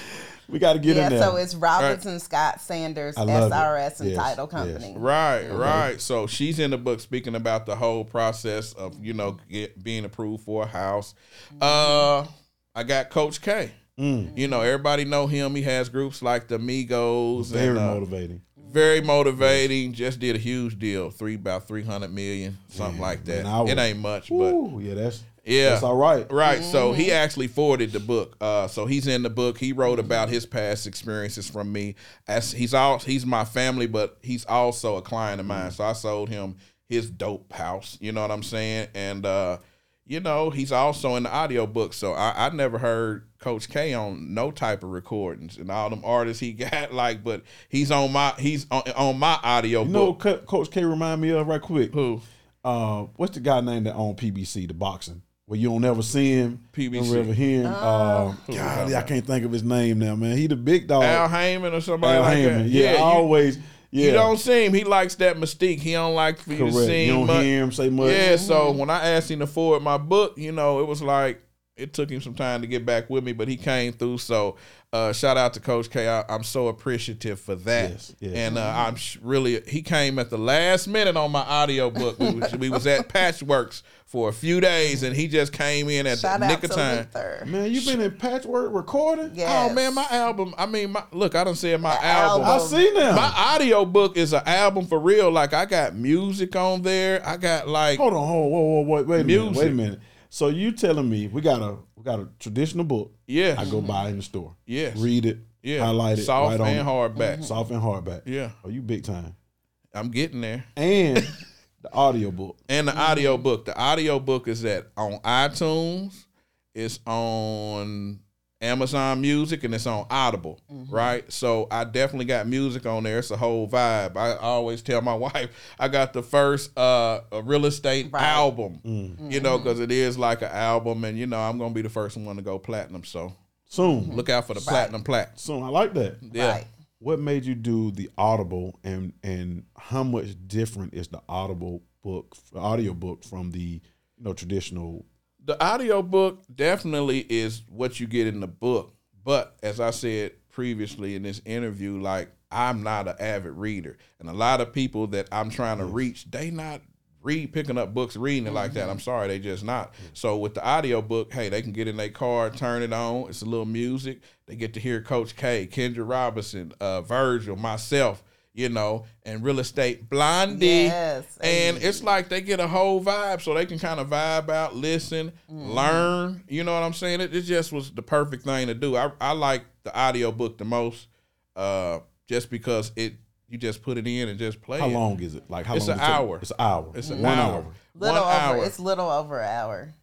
We got to get yeah, in there. so it's Robinson Scott Sanders, I it. SRS, and Yes, Title yes. Company. Right, right. So she's in the book speaking about the whole process of you know get, being approved for a house. Uh, I got Coach K. Mm. You know, everybody know him. He has groups like the Migos. Very and, uh, motivating. Very motivating. Just did a huge deal, three about three hundred million, something like that. man, I it ain't much, but Ooh, yeah, that's yeah, that's all right. Right. So he actually forwarded the book. Uh, so he's in the book. He wrote about his past experiences from me. As he's all he's my family, but he's also a client of mine. So I sold him his dope house. You know what I'm saying? And uh, you know, he's also in the audio book. So I, I never heard Coach K on no type of recordings and all them artists he got. Like, but he's on my he's on, on my audio You know, book. what Co- Coach K remind me of right quick. Who? Uh, what's the guy name that own PBC, the boxing, where you don't ever see him, PBC. don't ever hear him. Uh, Who God, I can't think of his name now, man. He the big dog. Al Haymon or somebody Al like Haymon. that. Yeah, you- always. Yeah, You don't see him. He likes that mystique. He don't like for you to correct. see You don't much. hear him say much. Yeah, so when I asked him to forward my book, you know, it was like it took him some time to get back with me, but he came through. So uh, shout out to Coach K. I, I'm so appreciative for that. Yes, yes. And uh, I'm sh- really he came at the last minute on my audio book. We was, we was at Patchwerks for a few days, and he just came in at Shout the nick of time. Luther. Man, you been in Patchwerk recording? Yes. Oh man, my album. I mean, my look. I don't say my The album. I see now. My audio book is an album for real. Like I got music on there. I got like Hold on, hold on, whoa, whoa, wait, wait a minute, wait a minute. So you telling me we got a we got a traditional book? yeah, I go mm-hmm. buy in the store. Yes. Read it. yeah, Highlight it. soft right on and it. hardback. Mm-hmm. Soft and hardback. Yeah, Oh, you big time. I'm getting there. And the audio book. And the audio book. The audio book is that on iTunes. It's on Amazon Music and it's on Audible, right? So I definitely got music on there. It's a whole vibe. I always tell my wife I got the first uh a real estate Right. album, Mm. you know, because it is like an album, and you know I'm gonna be the first one to go platinum. So Soon. look out for the platinum plat. Soon. I like that. Yeah. Right. What made you do the audible and and how much different is the audible book audio book from the you know traditional the audio book definitely is what you get in the book. But as i said previously in this interview like i'm not an avid reader. And a lot of people that i'm trying to reach they not read picking up books reading it like that. I'm sorry they just not. So with the audio book hey they can get in their car turn it on. It's a little music. They get to hear coach k kendra robinson uh, virgil myself you know and real estate blondie Yes. and it's like they get a whole vibe so they can kind of vibe out listen learn you know what i'm saying it, it just was the perfect thing to do i, I like the audio book the most uh just because it you just put it in and just play how it. long is it? Like how It's long an does it take? hour. It's an hour. it's an One hour, little one over. hour It's little over an hour.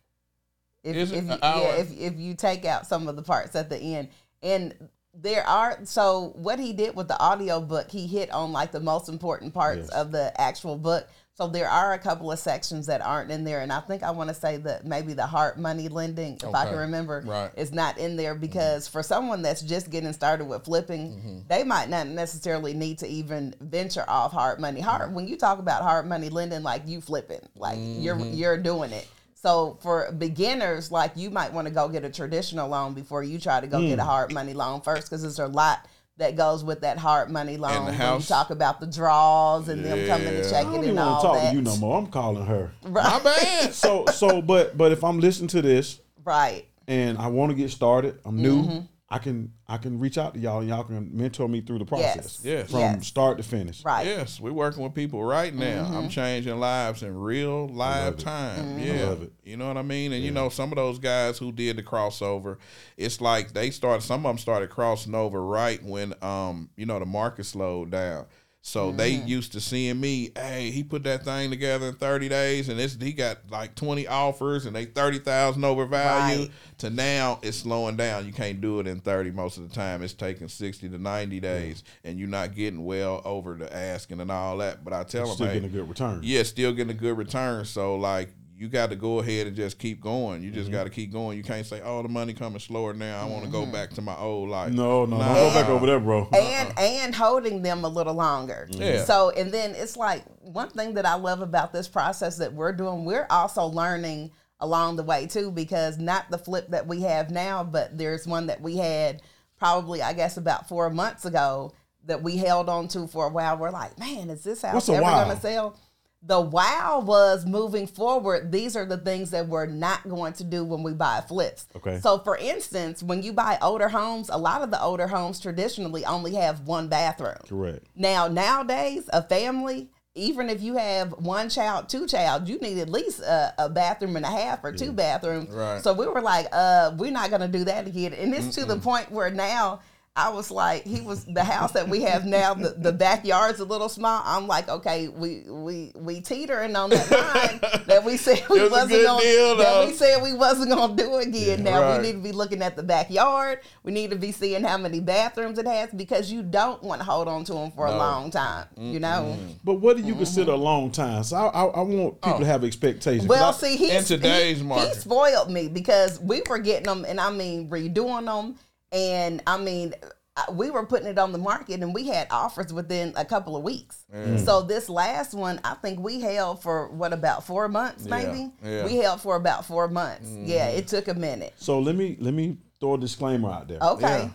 If, Is if you, yeah, if if you take out some of the parts at the end, and there are so what he did with the audio book, he hit on like the most important parts Yes. of the actual book. So there are a couple of sections that aren't in there, and I think I want to say that maybe the hard money lending, if I can remember, Right. is not in there because for someone that's just getting started with flipping, Mm-hmm. they might not necessarily need to even venture off hard money. Hard Mm-hmm. when you talk about hard money lending, like you flipping, like you're Mm-hmm. you're doing it. So for beginners, like you might want to go get a traditional loan before you try to go Mm. get a hard money loan first, because there's a lot that goes with that hard money loan. when you talk about the draws and them coming to Yeah. check I it don't even and want all to talk that. to you no more. I'm calling her. my bad So so but but if I'm listening to this Right. and I want to get started, I'm new. Mm-hmm. I can I can reach out to y'all and y'all can mentor me through the process. Yes. Yes. From Yes. start to finish. Right. Yes, we're working with people right now. Mm-hmm. I'm changing lives in real live it. time. Mm-hmm. Yeah, love it. you know what I mean. And you know, some of those guys who did the crossover, it's like they started. Some of them started crossing over right when um you know the market slowed down. So they Mm-hmm. used to seeing me. Hey, he put that thing together in 30 days, and it's he got like 20 offers, and they 30,000 over value. Right. To now, it's slowing down. You can't do it in 30 most of the time. It's taking 60 to 90 days, and you're not getting well over the asking and all that. But I tell them, Still hey, getting a good return. yeah, still getting a good return. So like you got to go ahead and just keep going. You just Mm-hmm. got to keep going. You can't say, "Oh, the money coming slower now. I want to go back to my old life." No, no, Nah. no. Go back over there, bro. and and holding them a little longer. Yeah. So and then it's like one thing that I love about this process that we're doing, we're also learning along the way too, because not the flip that we have now, but there's one that we had probably I guess about four months ago that we held on to for a while. We're like, man, is this house What's ever gonna sell? The wow was moving forward. These are the things that we're not going to do when we buy flips. Okay. So, for instance, when you buy older homes, a lot of the older homes traditionally only have one bathroom. Correct. Now, nowadays, a family, even if you have one child, two child, you need at least a, a bathroom and a half or two bathrooms. Right. So we were like, uh, we're not gonna do that again. And it's to the point where now I was like, he was the house that we have now. The, the backyard's a little small. I'm like, okay, we we we teetering on that line that we said we It was a wasn't gonna deal, that we said we wasn't gonna do again. Now Right. we need to be looking at the backyard. We need to be seeing how many bathrooms it has because you don't want to hold on to them for a long time. You know. But what do you consider a long time? So I, I, I want people to have expectations. Mm-hmm. Well, 'Cause I- see, he in today's he, market. he spoiled me because we were getting them, and I mean redoing them, and I mean uh, we were putting it on the market and we had offers within a couple of weeks. Mm. So this last one, I think we held for what about four months, maybe? yeah. We held for about four months. Mm. Yeah, it took a minute. So let me let me throw a disclaimer out there. Okay. Yeah.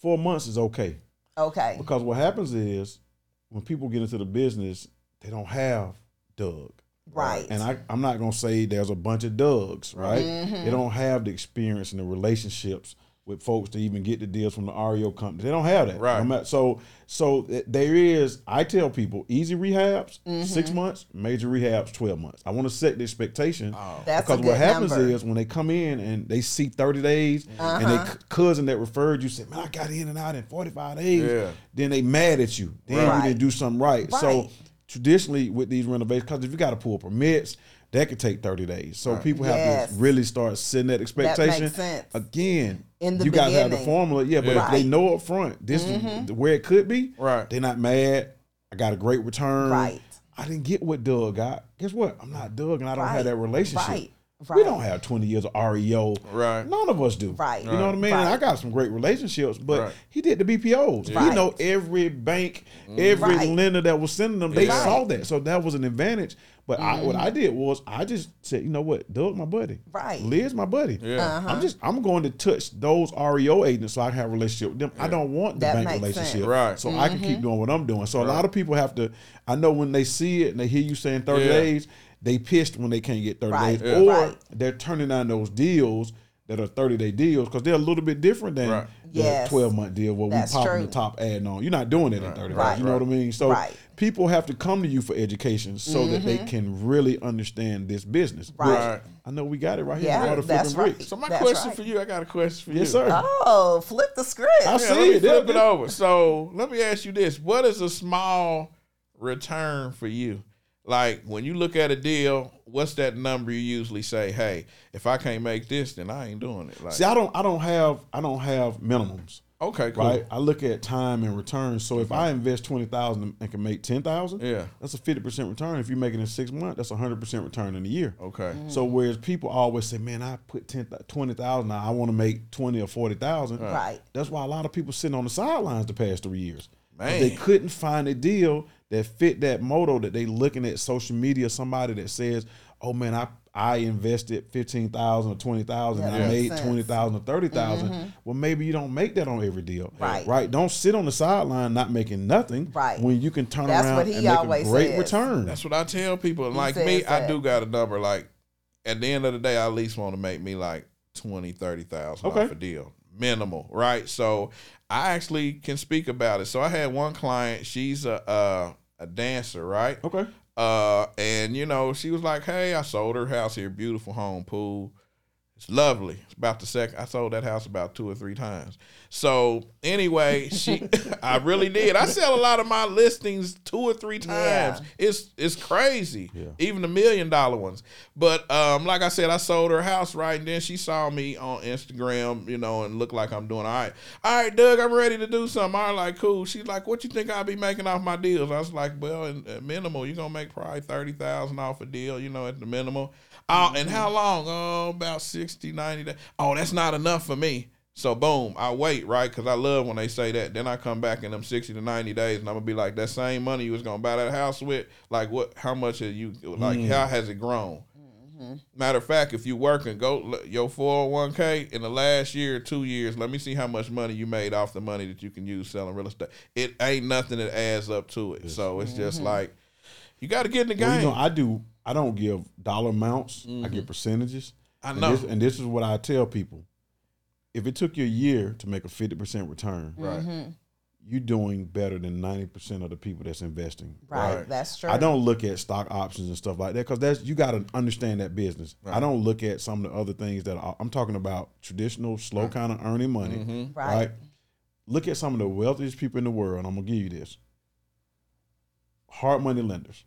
Four months is okay Okay. because what happens is when people get into the business, they don't have Doug. Right. And I, I'm not gonna say there's a bunch of Dougs, right? Mm-hmm. They don't have the experience and the relationships with folks to even get the deals from the REO company. They don't have that. Right. No matter- so so there is. I tell people, easy rehabs, Mm-hmm. six months. Major rehabs, twelve months. I want to set the expectation That's a because good what happens number. is when they come in and they see thirty days, and Uh-huh. they c- cousin that referred you said, "Man, I got in and out in forty five days." Yeah. Then they mad at you. Then Right. you didn't do something right. So traditionally with these renovations, because if you got to pull permits, that could take 30 days. So people have Yes. to really start setting that expectation. sense. Again, In the you got to have the formula. Yeah, but Yeah. if they know up front, this is mm-hmm. where it could be, Right. they're not mad. I got a great return. Right. I didn't get what Doug got. Guess what? I'm not Doug and I don't have that relationship. Right. We don't have 20 years of REO. Right. None of us do. Right. You know what I mean? Right. I got some great relationships, but Right. he did the BPOs. He Right. know every bank, mm. every Right. lender that was sending them. They Yeah. saw that. So that was an advantage. But I, what mm-hmm. I did was I just said, you know what? Doug, my buddy. Right. Liz, my buddy. Yeah. Uh-huh. I'm just I'm going to touch those REO agents so I can have a relationship with them. I don't want the That bank relationship. sense. Right. So I can keep mm-hmm. doing what I'm doing. So a lot of people have to I know when they see it and they hear you saying 30 Yeah. days, they pissed when they can't get 30 Right. days. Yeah. Or Right. they're turning down those deals that are 30 day deals because they're a little bit different than Right. the Yes. 12 month deal where That's we popping true. the top adding on. You're not doing it in 30 Right. days. You know what I mean? So Right. people have to come to you for education so that they mm-hmm. can really understand this business. Right. Right. I know we got it right here. Yeah, that's right. Bricks. So my That's question right. for you, I got a question for Yes, you. sir. Oh, flip the script. I Yeah, see let me it. flip it over. So let me ask you this: What is a small return for you? Like when you look at a deal, what's that number you usually say? Hey, if I can't make this, then I ain't doing it. Like, See, I don't I don't have I don't have minimums. okay, cool. Right, I look at time and return. So if I invest twenty thousand and can make ten thousand, Yeah. that's a fifty percent return. If you make it in six months, that's a hundred percent return in a year. Okay. Mm. So whereas people always say, "Man, I put 10, 20,000 I want to make twenty or forty thousand. Right. That's why a lot of people sitting on the sidelines the past three years. Man. They couldn't find a deal that fit that motto that they looking at social media. Somebody that says, "Oh man, I I invested fifteen thousand or twenty thousand, and Yeah, I made sense. twenty thousand or thirty mm-hmm. Well, maybe you don't make that on every deal, Right. Right? Don't sit on the sideline not making nothing, Right. When you can turn That's around what he and make always a great says. return. That's what I tell people. And like says me, I do got a number. Like at the end of the day, I at least want to make me like twenty, thirty thousand Okay. off a deal, minimal, right? So I actually can speak about it. So I had one client. She's a a, a dancer, right? okay. Uh, and you know, she was like, "Hey, I sold her house here, beautiful home, pool. It's lovely. It's about the second. I sold that house about two or three times. So anyway, she, I really did. I sell a lot of my listings two or three times. It's it's crazy. Yeah. Even the million dollar ones. But um, like I said, I sold her house right, and then she saw me on Instagram, you know, and looked like I'm doing all right. All right, Doug, I'm ready to do something. I was like, cool. She's like, what you think I'll be making off my deals? I was like, well, in, at minimal, you're gonna make probably thirty thousand off a deal, you know, at the minimal. Oh, and mm-hmm. how long? Oh, about 60, 90 days. Oh, that's not enough for me. So boom, I wait, right? Because I love when they say that. Then I come back in them 60 to 90 days and I'm gonna be like, that same money you was gonna buy that house with, like what how much have you like mm. how has it grown? Mm-hmm. Matter of fact, if you working, go your 401k in the last year two years, let me see how much money you made off the money that you can use selling real estate. It ain't nothing that adds up to it. So it's just mm-hmm. like you gotta get in the game. Well, you know, I do. I don't give dollar amounts. I give percentages. I And know. this, and this is what I tell people: if it took you a year to make a fifty percent return, right. you're doing better than ninety percent of the people that's investing. Right. Right. That's true. I don't look at stock options and stuff like that because that's you got to understand that business. I don't look at some of the other things that I, I'm talking about. Traditional, slow kind of earning money, Mm-hmm. Right. right. Look at some of the wealthiest people in the world. And I'm gonna give you this: hard money lenders.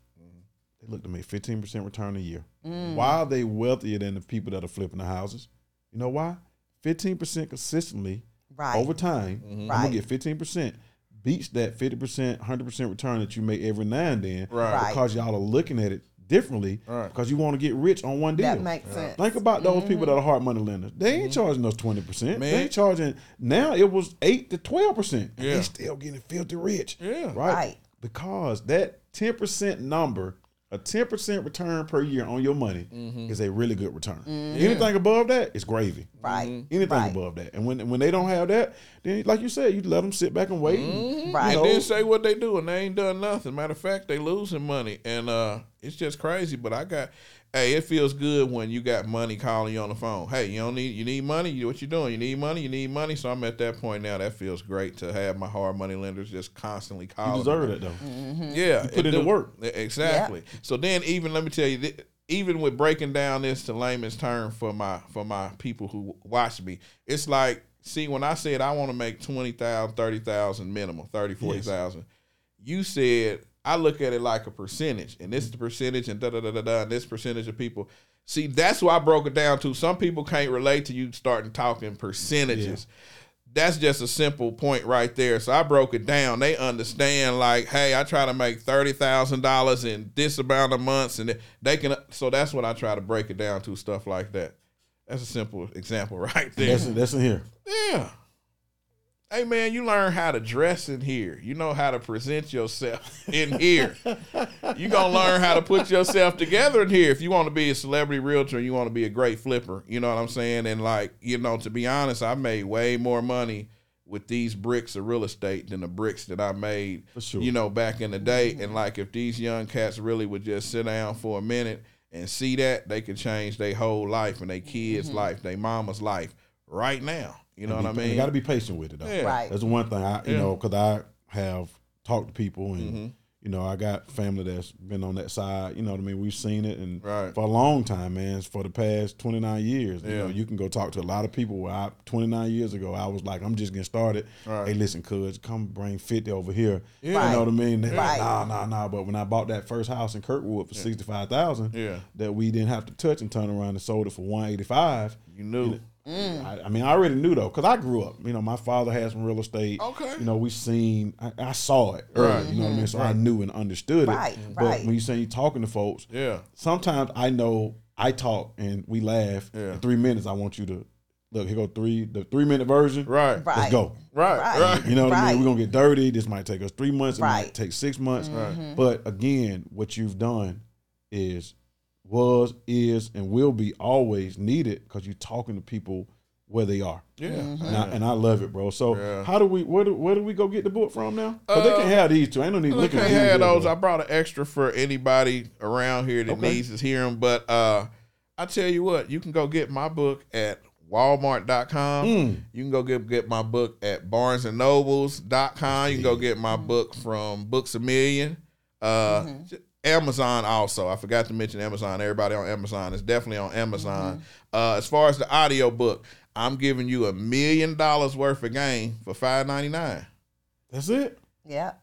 They look to make 15 percent return a year. Mm. Why are they wealthier than the people that are flipping the houses? You know why? 15 percent consistently Right. over time. Mm-hmm. I'm Right. gonna get 15 percent beats that 50 percent, 100 percent return that you make every now and then. Right. Right. Because y'all are looking at it differently Right. because you want to get rich on one deal. That makes sense. Think about those people mm-hmm. that are hard money lenders. They ain't mm-hmm. charging us twenty percent. They ain't charging now. It was eight to twelve percent. Yeah. They still getting filthy rich. Yeah. right. Right. Because that ten percent number, a ten percent return per year on your money, Mm-hmm. is a really good return. Anything above that is gravy. Right. Anything Right. above that, and when when they don't have that, then like you said, you let them sit back and wait. and, Right. you And then say what they do, and they ain't done nothing. Matter of fact, they losing money, and uh, it's just crazy. But I got, hey, it feels good when you got money calling you on the phone. Hey, you don't need, you need money. You, what you doing? You need money. You need money. So I'm at that point now. That feels great to have my hard money lenders just constantly calling. you deserve me. that though. Mm-hmm. Yeah, put it in the work. Exactly. So then, even let me tell you, th- even with breaking down this to layman's term for my for my people who watch me, it's like, see, when I said I want to make 20,000, 30,000 minimum, 30, 40,000, you said I look at it like a percentage, and this is the percentage, and da da da da da, and this percentage of people. See, that's why I broke it down to. Some people can't relate to you starting talking percentages that's just a simple point right there. So I broke it down. They understand like, hey, I try to make thirty thousand dollars in this amount of months, and they can. So that's what I try to break it down to stuff like that. That's a simple example right there. That's that's in here. yeah. Hey man, you learn how to dress in here. You know how to present yourself in here. you gonna learn how to put yourself together in here if you want to be a celebrity realtor you want to be a great flipper. You know what I'm saying? And like, you know, to be honest, I made way more money with these bricks of real estate than the bricks that I made, sure. you know, back in the day. Mm-hmm. And like, if these young cats really would just sit down for a minute and see that, they could change their whole life and their kids' mm-hmm. life, their mama's life right now. You know what I mean? You got to be patient with it though. Yeah. Right. That's the one thing I, you Yeah. know, because I have talked to people and Mm-hmm. you know I got family that's been on that side. You know what I mean? We've seen it and Right. for a long time, man. For the past twenty nine years, you know, you can go talk to a lot of people. Where I twenty nine years ago, I was like, I'm just getting started. Right. Hey, listen, cuz come bring fifty over here. Yeah. You know what I mean? They're like, Right. nah, nah, nah. But when I bought that first house in Kirkwood for sixty five thousand, Yeah. that we didn't have to touch and turn around and sold it for one eighty five. You knew. Mm. I, I mean, I already knew though, because I grew up. You know, my father had some real estate. Okay. You know, we seen, I, I saw it. Early, Right. You know what I mean? So I knew and understood Right, it. But when you say you're talking to folks, Yeah. sometimes I know I talk and we laugh. Yeah. In three minutes, I want you to look. Here go three, the three minute version. Right. Right. Let's go. Right. Right. Right. You know what I mean? We're gonna get dirty. This might take us three months. It might Right. take six months. Right. Mm-hmm. But again, what you've done is was, is, and will be always needed because you're talking to people where they are. Yeah. Mm-hmm. And, I, and I love it, bro. So Yeah. how do we where do where do we go get the book from now? Because they Uh, can have these two. I don't need Look, looking I at had these, those. bro. I brought an extra for anybody around here that Okay. needs to hear them. But uh, I tell you what, you can go get my book at walmart.com. Mm. You can go get get my book at barnesandnobles.com. You can go get my book from Books a Million. Uh, j- Amazon also. I forgot to mention Amazon. Everybody on Amazon is definitely on Amazon. Uh, as far as the audio book, I'm giving you a million dollars worth of game for five ninety nine. That's it. Yeah.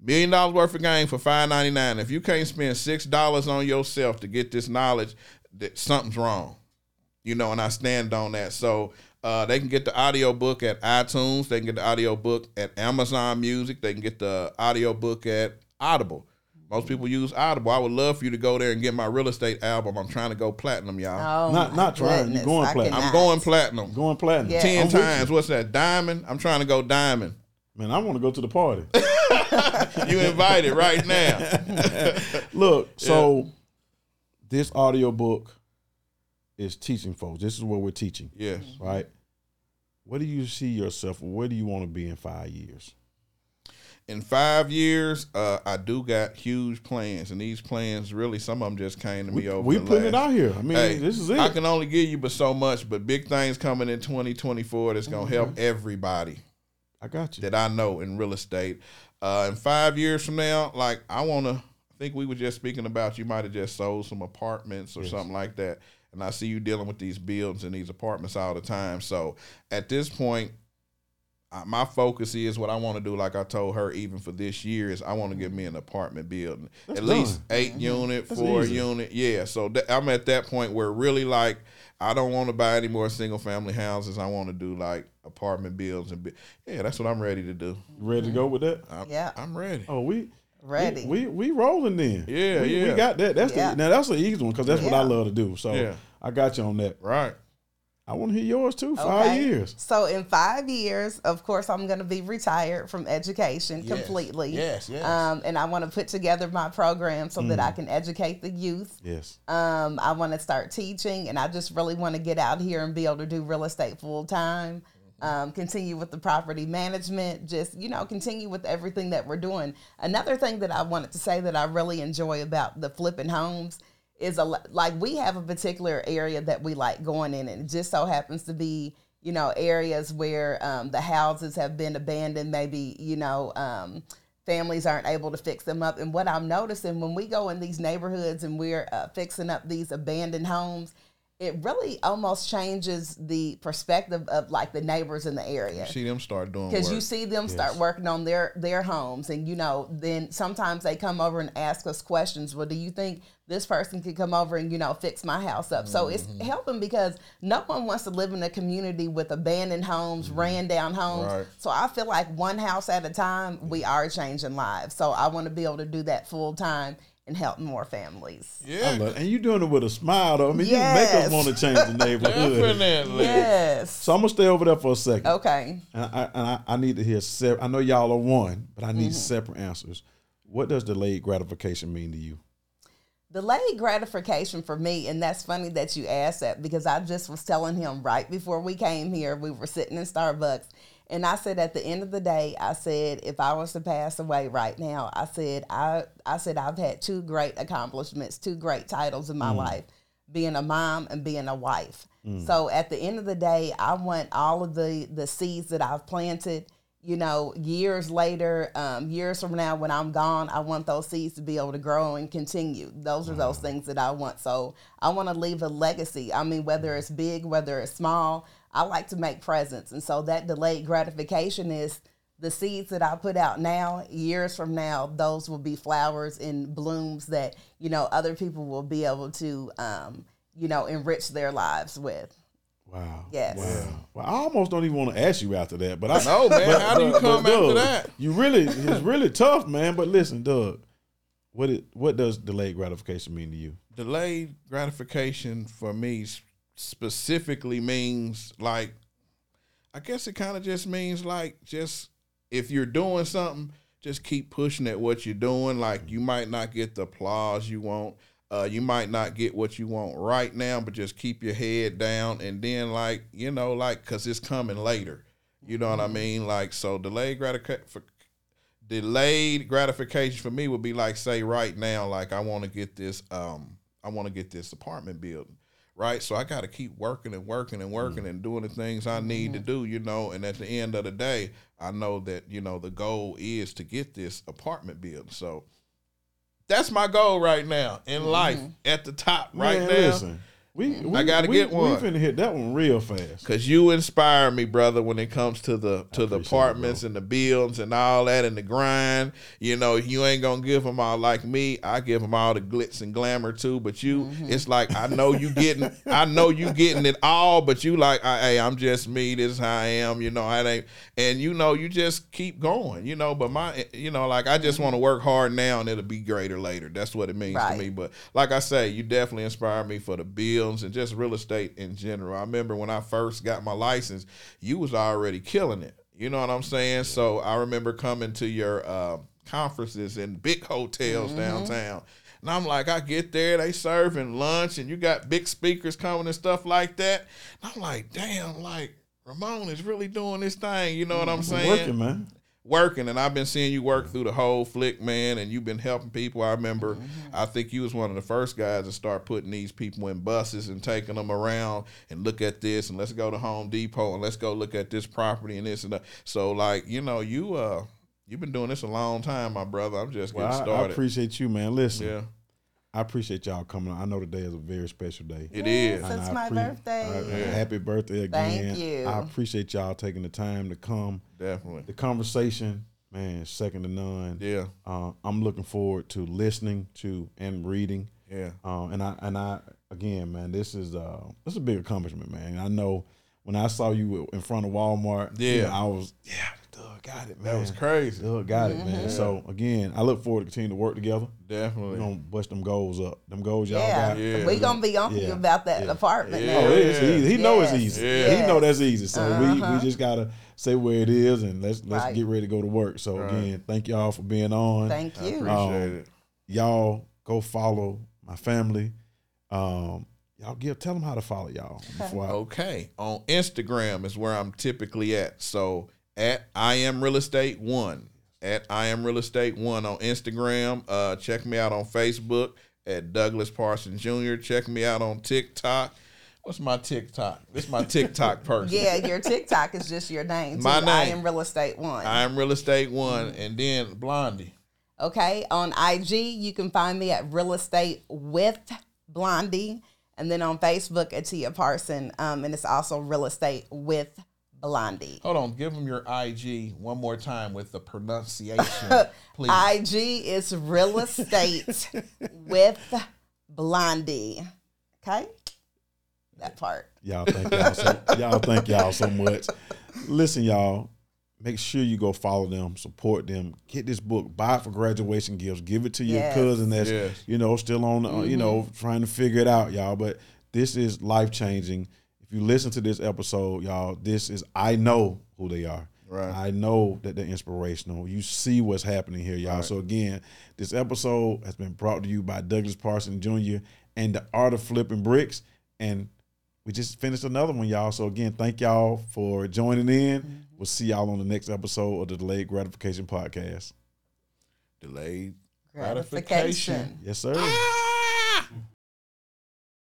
Million dollars worth of game for five ninety nine. If you can't spend six dollars on yourself to get this knowledge, that something's wrong. You know, and I stand on that. So uh, they can get the audio book at iTunes. They can get the audio book at Amazon Music. They can get the audio book at Audible. Most people use Audible. I would love for you to go there and get my real estate album. I'm trying to go platinum, y'all. Oh, Not- not trying. You're going I platinum. I'm going platinum. Going platinum. Yeah. Ten I'm times. What's that? Diamond? I'm trying to go diamond. Man, I want to go to the party. You invited right now. Look, so this audio book is teaching folks. This is what we're teaching, Yes. right? Where do you see yourself? Where do you want to be in five years? In five years, uh, I do got huge plans, and these plans really some of them just came to me We, over. we putting it last- out here. I mean, Hey, this is it. I can only give you but so much, but big things coming in 2024 that's gonna help Mm-hmm. everybody I got you. that I know in real estate. Uh, in five years from now, like I wanna, I think we were just speaking about you might have just sold some apartments or something like that, and I see you dealing with these buildings and these apartments all the time. So at this point, uh, my focus is what I want to do. Like I told her, even for this year, is I want to get me an apartment building, That's at least done. eight unit, That's four easy. unit. Yeah, so th- I'm at that point where really like I don't want to buy any more single family houses. I want to do like apartment builds and bi- yeah, that's what I'm ready to do. Ready to go with that? I'm, Yeah. I'm ready. Oh, we Ready. We we, we rolling then. Yeah, we, yeah. We got that. That's Yeah. the now that's the easy one because that's what I love to do. So Yeah. I got you on that. Right. I want to hear yours too. Five Okay. years. So in five years, of course, I'm going to be retired from education Yes. completely. Yes, yes. Um, and I want to put together my program so Mm. that I can educate the youth. Yes. Um, I want to start teaching, and I just really want to get out here and be able to do real estate full time. Um, continue with the property management, just you know, continue with everything that we're doing. Another thing that I wanted to say that I really enjoy about the flipping homes is a like we have a particular area that we like going in, and it just so happens to be you know areas where um, the houses have been abandoned, maybe you know. Um, families aren't able to fix them up. And what I'm noticing when we go in these neighborhoods and we're uh, fixing up these abandoned homes, it really almost changes the perspective of like the neighbors in the area. You See them start doing because you see them start working on their their homes and you know then sometimes they come over and ask us questions. Well do you think this person could come over and you know fix my house up? So it's Mm-hmm. helping because no one wants to live in a community with abandoned homes ran down homes. Mm-hmm. Right. so i feel like one house at a time we are changing lives. So i want to be able to do that full time and help more families yeah. love, and you're doing it with a smile though. I mean, you make us want to change the neighborhood. Definitely. yes So I'm gonna stay over there for a second. okay And I, and I, I need to hear. Sep- I know y'all are one, but I Mm-hmm. need separate answers. What does delayed gratification mean to you? Delayed gratification for me, and that's funny that you asked that because I just was telling him right before we came here, we were sitting in Starbucks, and I said at the end of the day, I said if I was to pass away right now, I said I I said I've had two great accomplishments, two great titles in my mm. life, being a mom and being a wife. Mm. So at the end of the day, I want all of the the seeds that I've planted you know, years later, um, years from now, when I'm gone, I want those seeds to be able to grow and continue. Those are those mm. things that I want. So I want to leave a legacy. I mean, whether it's big, whether it's small, I like to make presents. And so that delayed gratification is the seeds that I put out now, years from now, those will be flowers and blooms that, you know, other people will be able to, um, you know, enrich their lives with. Wow. Yes. Wow. Well, I almost don't even want to ask you after that, but I know, man. but- How do you come after Doug, that? You really, it's really tough, man. But listen, Doug, what it, what does delayed gratification mean to you? Delayed gratification for me s- specifically means like, I guess it kind of just means like just if you're doing something, just keep pushing at what you're doing. Like you might not get the applause you want. Uh, you might not get what you want right now, but just keep your head down, and then like you know, like because it's coming later. You know what I mean? Like so, delayed gratification. Delayed gratification for me would be like say right now, like I want to get this, um, I want to get this apartment building, right? So I got to keep working and working and working mm. and doing the things I need to mm-hmm. do, you know. And at the end of the day, I know that you know the goal is to get this apartment built. So that's my goal right now in mm-hmm. life at the top right Man, now. listen, we, we gotta we, get one. We finna hit that one real fast. Cause you inspire me, brother, when it comes to the to the appreciate it, apartments and the buildings and all that and the grind. You know, you ain't gonna give them all like me. I give them all the glitz and glamour too. But you, mm-hmm. it's like I know you getting, I know you getting it all. But you like, I, hey, I'm just me. This is how I am. You know, I ain't, and you know, you just keep going. You know, but my, eh, you know, like I just want to mm-hmm. work hard now and it'll be greater later. That's what it means Right. to me. But like I say, you definitely inspire me for the bills and just real estate in general. I remember when I first got my license, you was already killing it. You know what I'm saying? So I remember coming to your uh, conferences in big hotels downtown. And I'm like, I get there, they serving lunch, and you got big speakers coming and stuff like that. And I'm like, damn, like Ramon is really doing this thing. You know what I'm saying? Working, man. Working and I've been seeing you work through the whole flick, man, and you've been helping people. I remember I think you was one of the first guys to start putting these people in buses and taking them around and look at this and let's go to Home Depot and let's go look at this property and this and that. So like, you know, you uh you've been doing this a long time, my brother. I'm just Well, getting I, I appreciate you, man. Listen, yeah. I appreciate y'all coming. I know today is a very special day. It Yes, is. And It's I my birthday. I- happy birthday again. Thank you. I appreciate y'all taking the time to come. Definitely. The conversation, man, second to none. Yeah. Uh, I'm looking forward to listening to and reading. Yeah. Um, and I and I again, man, this is uh this is a big accomplishment, man. I know when I saw you in front of Walmart, Yeah. I was yeah, Doug got it, man. That was crazy. Doug got it, man. So again, I look forward to continue to work together. We're Definitely. gonna bust them goals up. Them goals y'all Yeah, got. Yeah. we gonna be on Yeah. you about that Yeah. apartment. Yeah. now. Oh, it's Yeah. easy. He know it's easy. Yeah. He know that's easy. So we, Uh-huh. we just gotta say where it is and let's let's Right. get ready to go to work. So Right. again, thank y'all for being on. Thank I you. appreciate Um, it. y'all go follow my family. Um, y'all give tell them how to follow y'all before I, Okay. On Instagram is where I'm typically at. So at I am real estate one. At I am real estate one on Instagram. Uh, check me out on Facebook at Douglas Parsons Jr. Check me out on TikTok. What's my TikTok? This is my TikTok person. Yeah, your TikTok is just your name. My too. I am real estate one. I am real estate one, and then Blondie. Okay. On IG, you can find me at Real Estate with Blondie. And then on Facebook at Tia Parson. Um, and it's also Real Estate with Blondie. Hold on, give them your IG one more time with the pronunciation, please. IG is Real Estate with Blondie. Okay. That part. y'all thank y'all so y'all thank y'all so much. Listen, y'all, make sure you go follow them, support them, get this book, buy it for graduation gifts, give it to your Yes. cousin that's Yes. you know still on uh, you know trying to figure it out, y'all. But this is life changing. If you listen to this episode, y'all, this is I know who they are. Right. I know that they're inspirational. You see what's happening here, y'all. So again, this episode has been brought to you by Douglas Parson Jr. and the Art of Flipping Bricks. And we just finished another one, y'all. So again, thank y'all for joining in. Mm-hmm. We'll see y'all on the next episode of the Delayed Gratification Podcast. Delayed Gratification. Yes, sir. Ah!